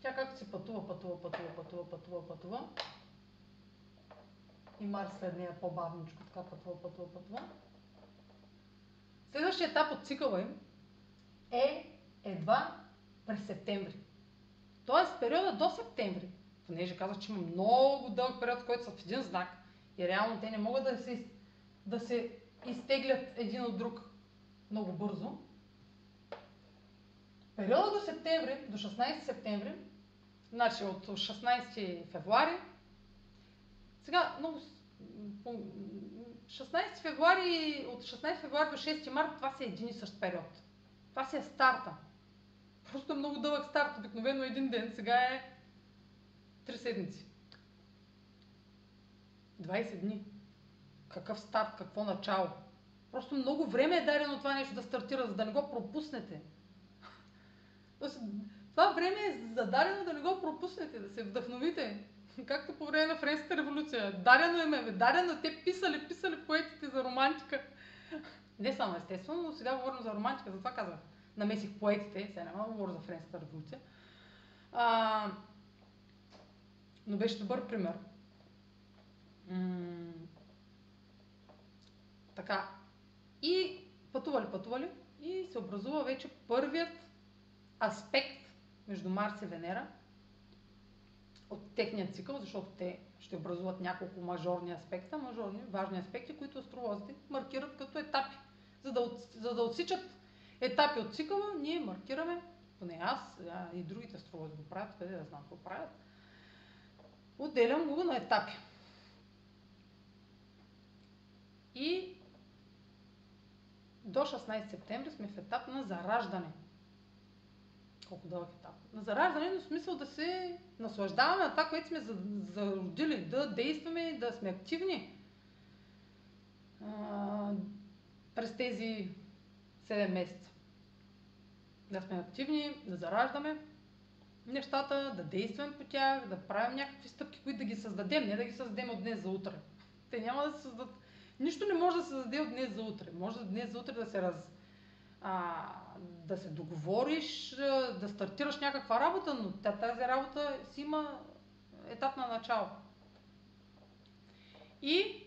тя както се пътува, пътува, пътува, пътува, пътува, пътува. И Марс след нея по-бавничко, така пътува, пътува, пътува. Следващия етап от цикъла им е едва през септември. Тоест периода до септември, понеже казах, че има много дълъг период, в който са в един знак и реално те не могат да се, да се изтеглят един от друг много бързо. Периода до септември, до 16 септември, значи от 16 февруари, сега много 16 февруари, от 16 февруари до 6 марта, това си е един и същ период. Това си е старта. Просто е много дълъг старт. Обикновено един ден, сега е 3 седмици. 20 дни. Какъв старт, какво начало. Просто много време е дадено това нещо да стартира, за да не го пропуснете. Това време е зададено да не го пропуснете, да се вдъхновите. Както по време на Френската революция. Дарено им е, дарено. Те писали, писали поетите за романтика. Не само естествено, но сега говорим за романтика, затова казвах. Намесих поетите, сега няма говоря за Френската революция. А, но беше добър пример. М- така. И пътували, пътували и се образува вече първият аспект между Марс и Венера – от техния цикъл, защото те ще образуват няколко мажорни аспекта, мажорни, важни аспекти, които астролозите маркират като етапи. За да, от, за да отсичат етапи от цикъла, ние маркираме, поне аз а, и другите астролози го правят, къде да знам какво правят, отделям го на етапи. И до 16 септември сме в етап на зараждане – колко дълъг етап. На зараждане, но в смисъл да се наслаждаваме на това, което сме зародили, да действаме, да сме активни а, през тези 7 месеца. Да сме активни, да зараждаме нещата, да действаме по тях, да правим някакви стъпки, които да ги създадем, не да ги създадем от днес за утре. Те няма да се създадат. Нищо не може да се създаде от днес за утре. Може да днес за утре да се раз, а, да се договориш, да стартираш някаква работа, но тази работа си има етап на начало. И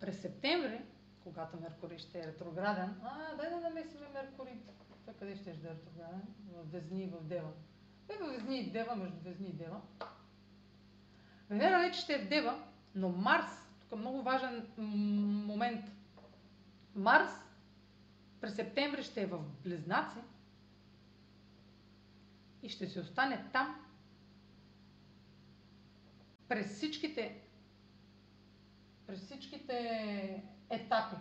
през септември, когато Меркурий ще е ретрограден, а, дай да намесиме Меркурий. Той къде ще е ретрограден? В Везни и в Дева. Е, в Везни и Дева, между Везни и Дева. Венера вече ще е в Дева, но Марс, тук е много важен момент. Марс през септември ще е в Близнаци и ще си остане там през всичките през всичките етапи.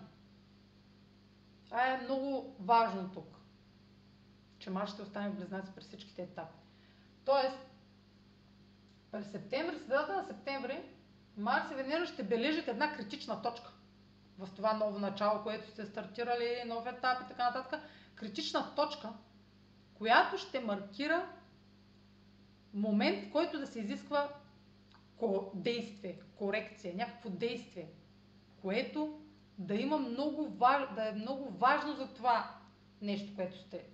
Това е много важно тук, че Марс ще остане в Близнаци през всичките етапи. Тоест, през септември, средата на септември, Марс и Венера ще бележат една критична точка в това ново начало, което сте стартирали, нов етап и така нататък, критична точка, която ще маркира момент, в който да се изисква действие, корекция, някакво действие, което да има много важ, да е много важно за това нещо, което сте,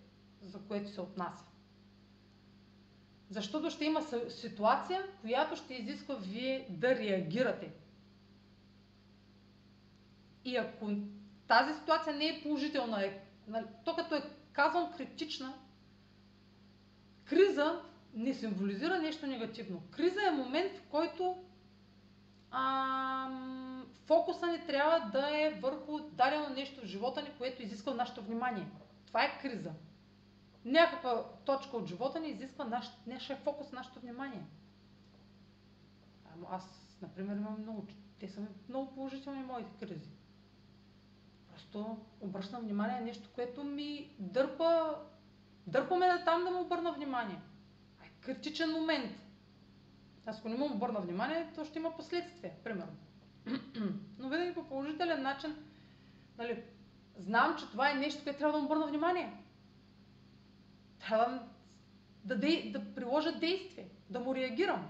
за което се отнася. Защото ще има ситуация, която ще изисква вие да реагирате. И ако тази ситуация не е положителна, е, нали, то като е казвам критична, криза не символизира нещо негативно. Криза е момент, в който а, фокуса ни трябва да е върху дадено нещо в живота ни, което изисква нашето внимание. Това е криза. Някаква точка от живота ни изисква наш, нашия фокус, нашето внимание. Аз, например, имам много. Те са много положителни моите кризи. Просто обръщам внимание на нещо, което ми дърпа, дърпа ме да там да му обърна внимание. Е критичен момент. Аз ако не му обърна внимание, то ще има последствия, примерно. Но винаги по положителен начин, нали, знам, че това е нещо, което трябва да му обърна внимание. Трябва да, да, да приложа действие, да му реагирам.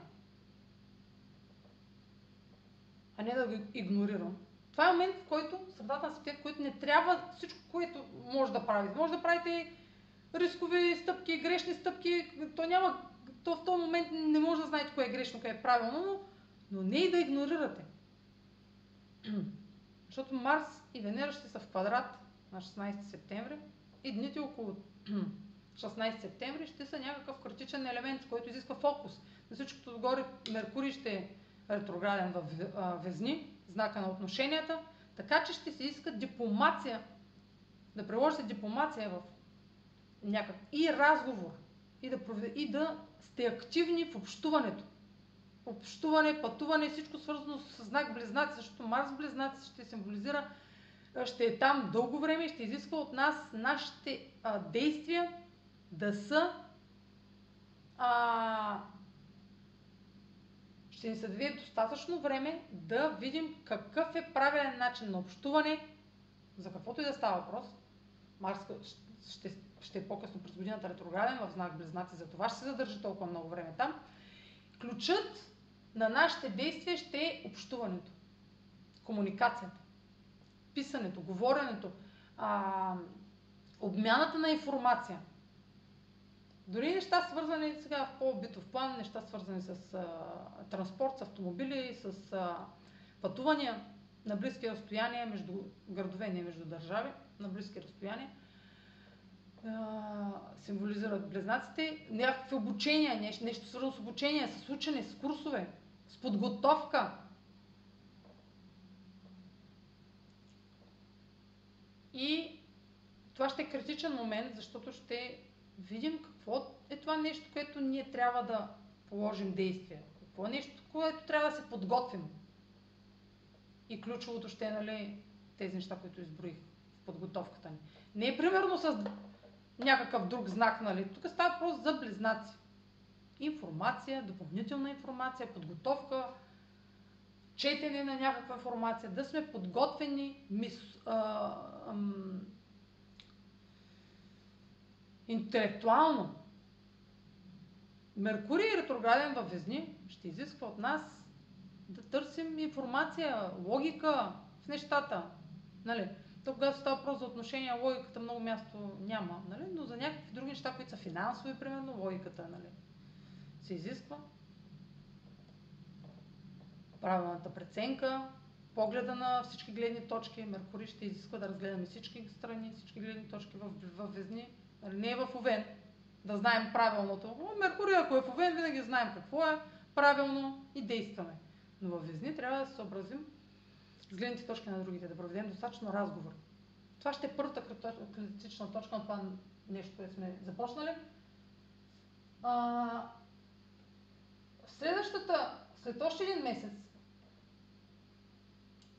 А не да го игнорирам. Това е момент, в който средата на света, в който не трябва всичко, което може да правите. Може да правите рискови стъпки, грешни стъпки. То няма, то в този момент не може да знаете кое е грешно, кое е правилно, но, но не и да игнорирате. Защото Марс и Венера ще са в квадрат на 16 септември и дните около 16 септември ще са някакъв критичен елемент, който изисква фокус. На всичкото отгоре Меркурий ще ретрограден в Везни, знака на отношенията, така че ще се иска дипломация, да приложите дипломация в някак и разговор, и да, проведе, и да сте активни в общуването. Общуване, пътуване, всичко свързано с знак близнаци, защото Марс близнаци ще символизира, ще е там дълго време и ще изисква от нас нашите а, действия да са а, ще ни се даде достатъчно време да видим какъв е правилен начин на общуване, за каквото и да става въпрос. Марс ще, ще е по-късно през годината ретрограден в знак Близнаци, за това ще се задържи толкова много време там. Ключът на нашите действия ще е общуването, комуникацията, писането, говоренето, а, обмяната на информация. Дори неща свързани сега в по-битов план, неща свързани с а, транспорт, с автомобили, с а, пътувания на близки разстояния между градове, не между държави, на близки разстояния, а, символизират близнаците. Някакви обучения, нещо, нещо свързано с обучение, с учене, с курсове, с подготовка. И това ще е критичен момент, защото ще видим какво е това нещо, което ние трябва да положим действие. Какво е нещо, което трябва да се подготвим. И ключовото ще е нали, тези неща, които изброих в подготовката ни. Не е примерно с някакъв друг знак, нали? Тук става въпрос за близнаци. Информация, допълнителна информация, подготовка, четене на някаква информация, да сме подготвени, мис, а, ам, интелектуално. Меркурий ретрограден във Везни ще изисква от нас да търсим информация, логика в нещата. Нали? То, когато става въпрос за отношения, логиката много място няма, нали? но за някакви други неща, които са финансови, примерно, логиката нали? се изисква. Правилната преценка, погледа на всички гледни точки. Меркурий ще изисква да разгледаме всички страни, всички гледни точки в, в Везни. Нали, не е в Овен, да знаем правилното. Меркурий, ако е в Овен, винаги знаем какво е правилно и действаме. Но в Везни трябва да се съобразим с гледните точки на другите, да проведем достатъчно разговор. Това ще е първата критична точка на това нещо, което сме започнали. А, следващата, след още един месец,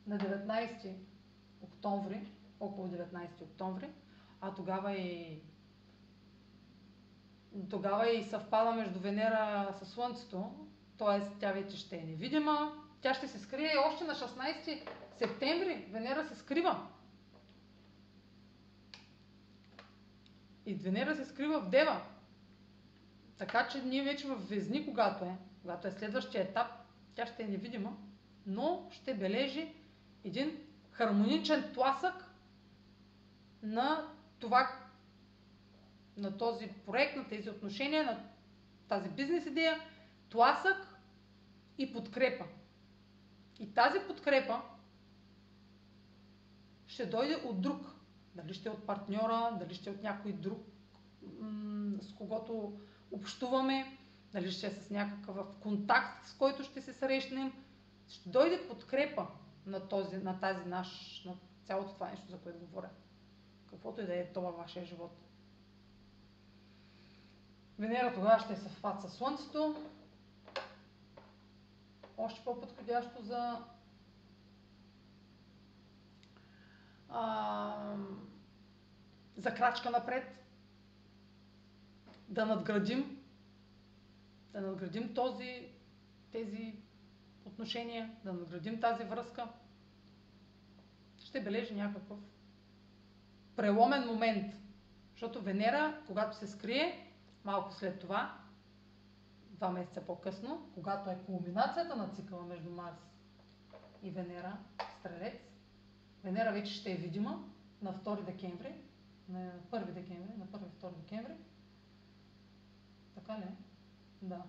на 19 октомври, около 19 октомври, а тогава и тогава и съвпада между Венера с Слънцето, т.е. тя вече ще е невидима, тя ще се скрие още на 16 септември. Венера се скрива. И Венера се скрива в Дева. Така че ние вече в Везни, когато е, когато е следващия етап, тя ще е невидима, но ще бележи един хармоничен тласък на това, на този проект, на тези отношения, на тази бизнес идея, тласък и подкрепа. И тази подкрепа ще дойде от друг. Дали ще е от партньора, дали ще е от някой друг, с когото общуваме, дали ще е с някакъв контакт, с който ще се срещнем. Ще дойде подкрепа на, този, на тази наш, на цялото това нещо, за което говоря. Каквото и да е това вашия живот. Венера тогава ще е съвпад с Слънцето. Още по-подходящо за а, за крачка напред. Да надградим да надградим този тези отношения, да надградим тази връзка, ще бележи някакъв преломен момент. Защото Венера, когато се скрие, малко след това, два месеца по-късно, когато е кулминацията на цикъла между Марс и Венера, Стрелец, Венера вече ще е видима на 2 декември, на 1 декември, на 1-2 декември. Така ли? Да.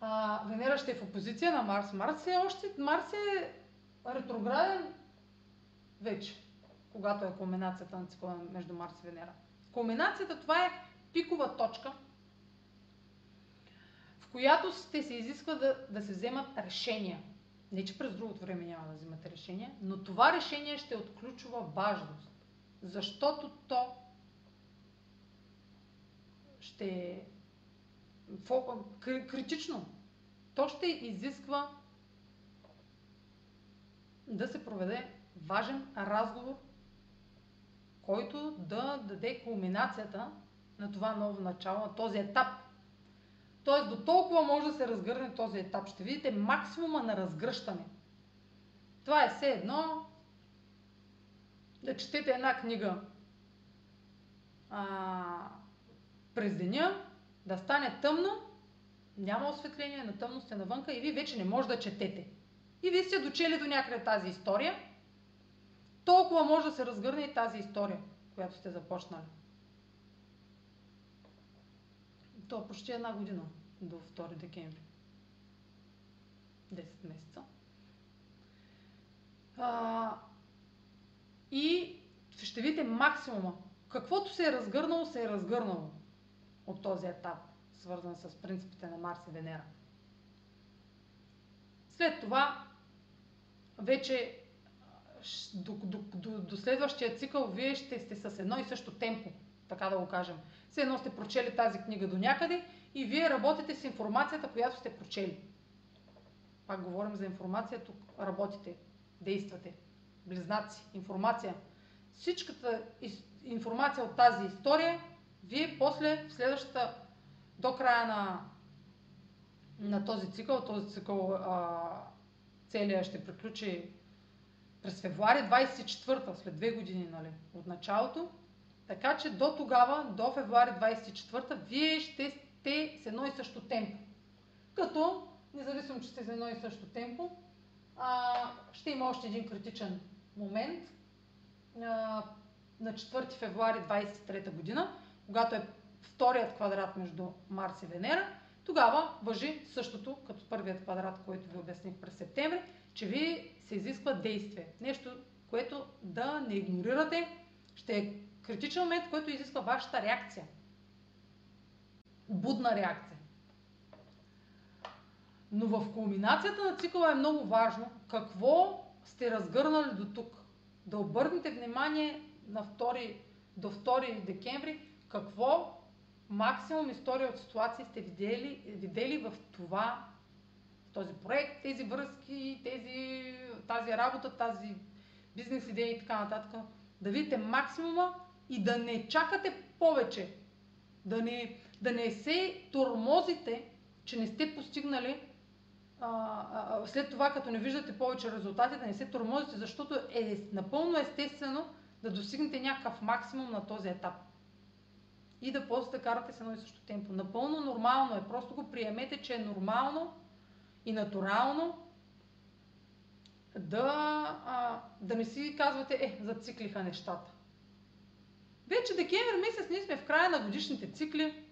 А, Венера ще е в опозиция на Марс. Марс е още, Марс е ретрограден вече, когато е кулминацията на цикла между Марс и Венера. Кулминацията това е пикова точка, в която ще се изисква да, да се вземат решения. Не, че през другото време няма да вземате решения, но това решение ще е от ключова важност, защото то ще е критично. То ще изисква да се проведе важен разговор, който да даде кулминацията на това ново начало, на този етап. Тоест до толкова може да се разгърне този етап. Ще видите максимума на разгръщане. Това е все едно да четете една книга а, през деня, да стане тъмно, няма осветление, на тъмно сте навънка и вие вече не може да четете. И вие сте дочели до някъде тази история, толкова може да се разгърне и тази история, която сте започнали. То е почти една година до 2 декември. 10 месеца. А, и ще видите максимума. Каквото се е разгърнало, се е разгърнало от този етап, свързан с принципите на Марс и Венера. След това вече до, до, до, до следващия цикъл вие ще сте с едно и също темпо, така да го кажем. Все едно сте прочели тази книга до някъде и вие работите с информацията, която сте прочели. Пак говорим за информация, тук работите, действате. Близнаци, информация. Всичката информация от тази история, вие после, в следващата, до края на, на този цикъл, този цикъл а, целия ще приключи през февруари 24-та, след две години нали, от началото. Така че до тогава, до февруари 24-та, вие ще сте с едно и също темпо. Като, независимо, че сте с едно и също темпо, а, ще има още един критичен момент а, на 4 февруари 23 година, когато е вторият квадрат между Марс и Венера, тогава въжи същото като първият квадрат, който ви обясних през септември, че ви се изисква действие. Нещо, което да не игнорирате, ще е критичен момент, който изисква вашата реакция. Будна реакция. Но в кулминацията на цикъла е много важно какво сте разгърнали до тук. Да обърнете внимание на 2, до 2 декември какво максимум история от ситуации сте видели, видели в това, в този проект, тези връзки, тези, тази работа, тази бизнес идеи и така нататък. Да видите максимума и да не чакате повече. Да не, да не се тормозите, че не сте постигнали а, а, след това, като не виждате повече резултати, да не се тормозите, защото е напълно естествено да достигнете някакъв максимум на този етап и да после да карате с едно и също темпо. Напълно нормално е. Просто го приемете, че е нормално и натурално да, а, да не си казвате, е, зациклиха нещата. Вече декември месец ние сме в края на годишните цикли.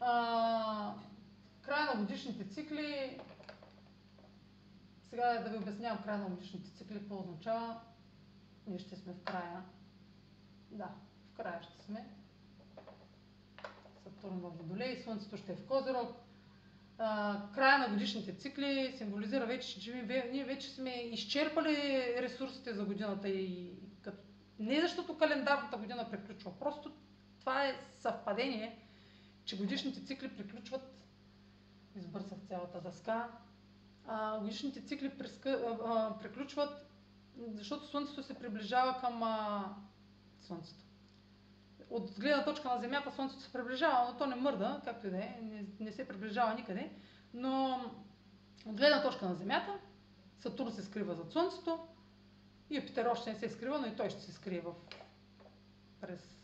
А, края на годишните цикли сега да ви обяснявам края на годишните цикли, какво означава. Ние ще сме в края. Да, в края ще сме. Сатурн в Водолей, Слънцето ще е в Козирог. А, края на годишните цикли символизира вече, че ние вече сме изчерпали ресурсите за годината и. Не защото календарната година приключва, просто това е съвпадение, че годишните цикли приключват, избърсах цялата дъска, а, годишните цикли приска, а, приключват, защото Слънцето се приближава към а, Слънцето от гледна точка на Земята Слънцето се приближава, но то не мърда, както и да е, не, не се приближава никъде. Но от гледна точка на Земята, Сатурн се скрива зад Слънцето, Юпитер още не се скрива, но и той ще се скрие в, през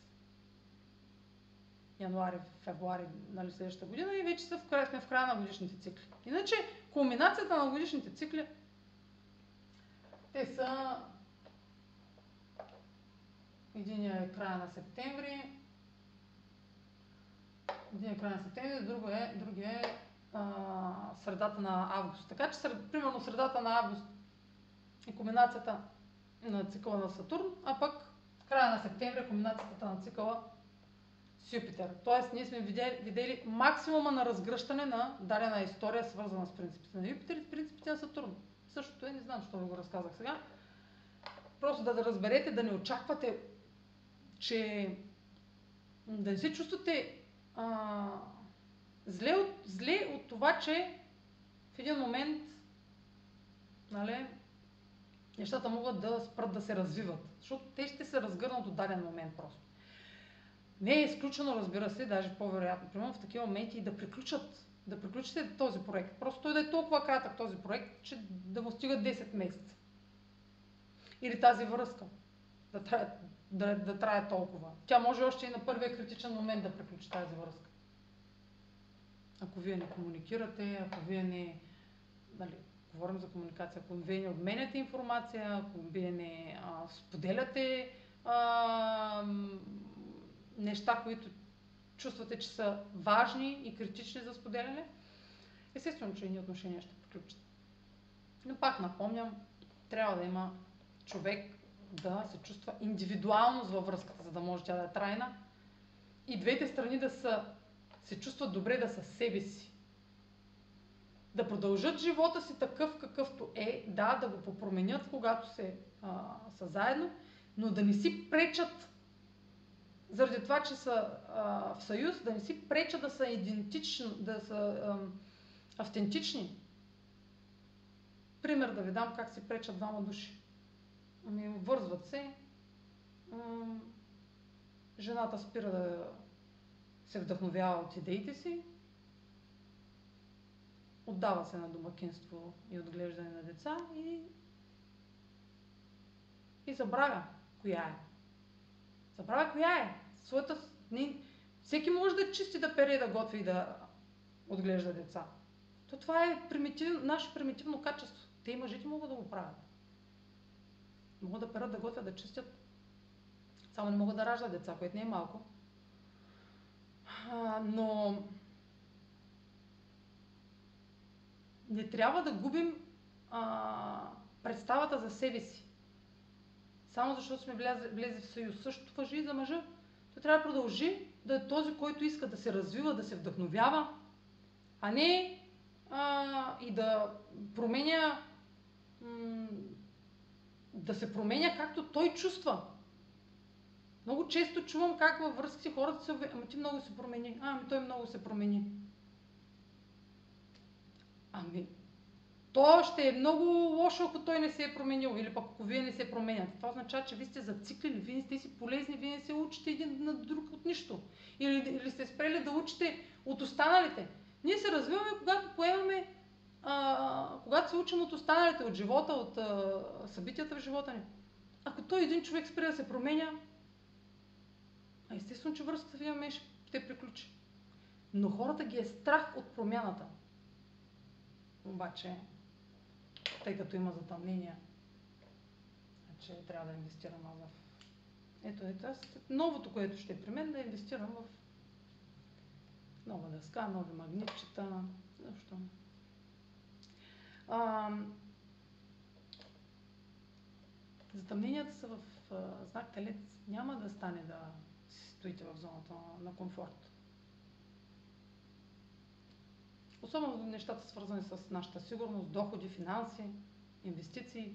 януари, февруари нали, следващата година и вече са в края, сме в края на годишните цикли. Иначе кулминацията на годишните цикли те са един е края на септември, един е края на септември, друго е, други е а, средата на август. Така че, сред, примерно, средата на август е комбинацията на цикъла на Сатурн, а пък в края на септември комбинацията на цикъла с Юпитер. Тоест, ние сме видели, видели максимума на разгръщане на дадена история, свързана с принципите на Юпитер и с принципите на Сатурн. Същото е, не знам, защо ви го разказах сега. Просто да, да разберете, да не очаквате, че да не се чувствате а, зле, от, зле от това, че в един момент нали, нещата могат да спрат да се развиват. Защото те ще се разгърнат от даден момент просто. Не е изключено, разбира се, даже по-вероятно, примерно в такива моменти и да приключат, да приключите този проект. Просто той да е толкова кратък този проект, че да му стига 10 месеца. Или тази връзка да трае, да, да трае толкова. Тя може още и на първия критичен момент да приключи тази връзка. Ако вие не комуникирате, ако вие не, нали, говорим за комуникация, ако вие не обменяте информация, ако вие не а, споделяте а, неща, които чувствате, че са важни и критични за споделяне, естествено, че едни отношения ще приключат. Но пак напомням, трябва да има човек да се чувства индивидуалност във връзката, за да може тя да е трайна. И двете страни да са, се чувстват добре да са себе си. Да продължат живота си такъв какъвто е, да, да го попроменят, когато се, а, са заедно, но да не си пречат заради това, че са а, в съюз, да не си преча да са идентични, да са а, автентични. Пример да ви дам как си пречат двама души. Ами, вързват се, м- жената спира да се вдъхновява от идеите си, отдава се на домакинство и отглеждане на деца и, и забравя коя е. Забравя коя е. Своята... Не... Всеки може да чисти, да пере, да готви и да отглежда деца. То това е примитив... наше примитивно качество. Те и мъжите могат да го правят. Могат да перат, да готвят, да чистят. Само не могат да раждат деца, което не е малко. А, но не трябва да губим а, представата за себе си. Само защото сме влезе в съюз. Същото въжи и за мъжа. Той трябва да продължи да е този, който иска да се развива, да се вдъхновява, а не а, и да променя м- да се променя както той чувства. Много често чувам как във връзките хората се ами ти много се промени. Ами той много се промени. Ами, то ще е много лошо, ако той не се е променил или пък ако вие не се променяте. Това означава, че вие сте зациклили, вие не сте си полезни, вие не се учите един на друг от нищо. Или, или сте спрели да учите от останалите. Ние се развиваме, когато поемаме а, когато се учим от останалите, от живота, от а, събитията в живота ни. Ако той един човек спре да се променя, а естествено, че връзката ви имаме ще приключи. Но хората ги е страх от промяната. Обаче, тъй като има затъмнения, че трябва да инвестирам в... Ето, ето, аз новото, което ще е при мен, да инвестирам в нова дъска, нови магнитчета, защо. А, затъмненията са в а, знак Телец. Няма да стане да стоите в зоната на, на комфорт. Особено нещата свързани с нашата сигурност, доходи, финанси, инвестиции,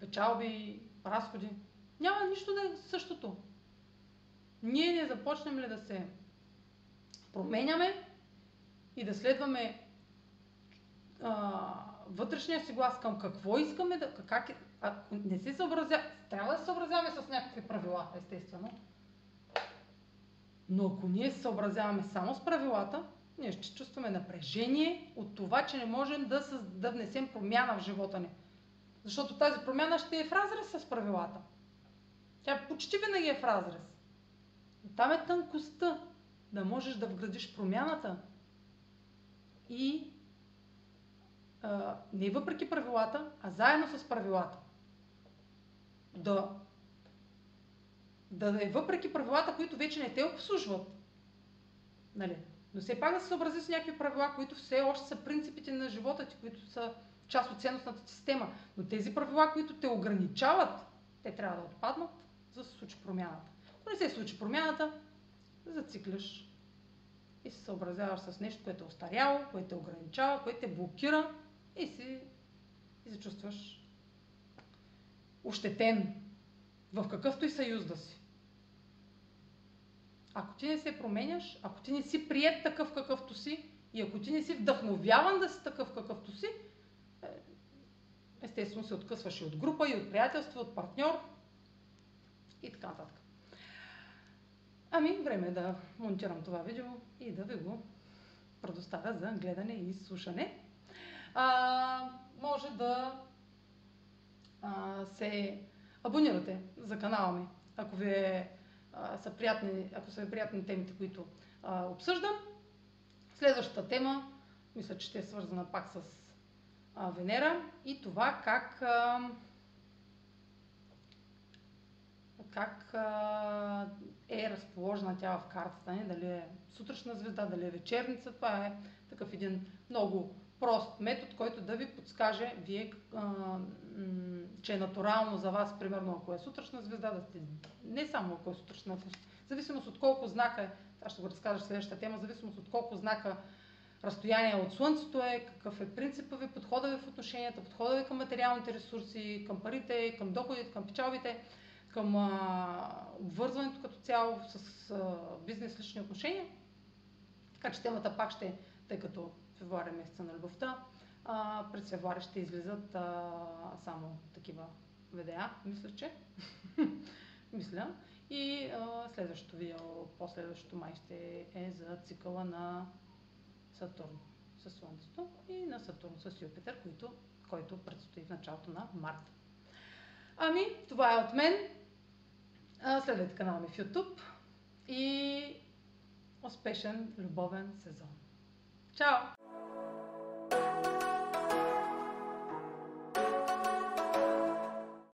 печалби, разходи. Няма нищо да е същото. Ние не започнем ли да се променяме и да следваме а, вътрешния си глас към какво искаме да... Как, ако не се съобразя... Трябва да се съобразяваме с някакви правила, естествено. Но ако ние се съобразяваме само с правилата, ние ще чувстваме напрежение от това, че не можем да, съз... да внесем промяна в живота ни. Защото тази промяна ще е в разрез с правилата. Тя почти винаги е в разрез. Но там е тънкостта да можеш да вградиш промяната и а, не въпреки правилата, а заедно с правилата. Да, да е въпреки правилата, които вече не те обслужват. Нали? Но все пак да се съобрази с някакви правила, които все още са принципите на живота ти, които са част от ценностната система. Но тези правила, които те ограничават, те трябва да отпаднат, за да се случи промяната. Ако не се случи промяната, зацикляш и се съобразяваш с нещо, което е остаряло, което те ограничава, което те блокира и, си, и се чувстваш ощетен в какъвто и съюз да си. Ако ти не се променяш, ако ти не си прият такъв какъвто си и ако ти не си вдъхновяван да си такъв какъвто си, е, естествено се откъсваш и от група, и от приятелство, от партньор и така нататък. Ами, време е да монтирам това видео и да ви го предоставя за гледане и слушане. А, може да а, се абонирате за канала ми, ако ви е са приятни, ако са приятни темите, които а, обсъждам. Следващата тема, мисля, че ще е свързана пак с а, Венера и това как, а, как а, е разположена тя в картата ни, дали е сутрешна звезда, дали е вечерница. Това е такъв един много прост метод, който да ви подскаже вие, а, че е натурално за вас, примерно ако е сутрешна звезда, да сте не само ако е сутрешна, в зависимост от колко знака аз ще го разкажа в следващата тема, зависимост от колко знака разстояние от Слънцето е, какъв е принципът ви, подхода ви в отношенията, подхода ви към материалните ресурси, към парите, към доходите, към печалбите, към а, обвързването като цяло с бизнес лични отношения. Така че темата пак ще, тъй като февруари месеца на любовта, а, през февруари ще излизат а, само такива видеа, мисля, че. мисля. И а, следващото видео, последващото май ще е за цикъла на Сатурн с Слънцето и на Сатурн с Юпитер, който, който предстои в началото на март. Ами, това е от мен. Следвайте канала ми в YouTube и успешен любовен сезон. Чао! Thank you.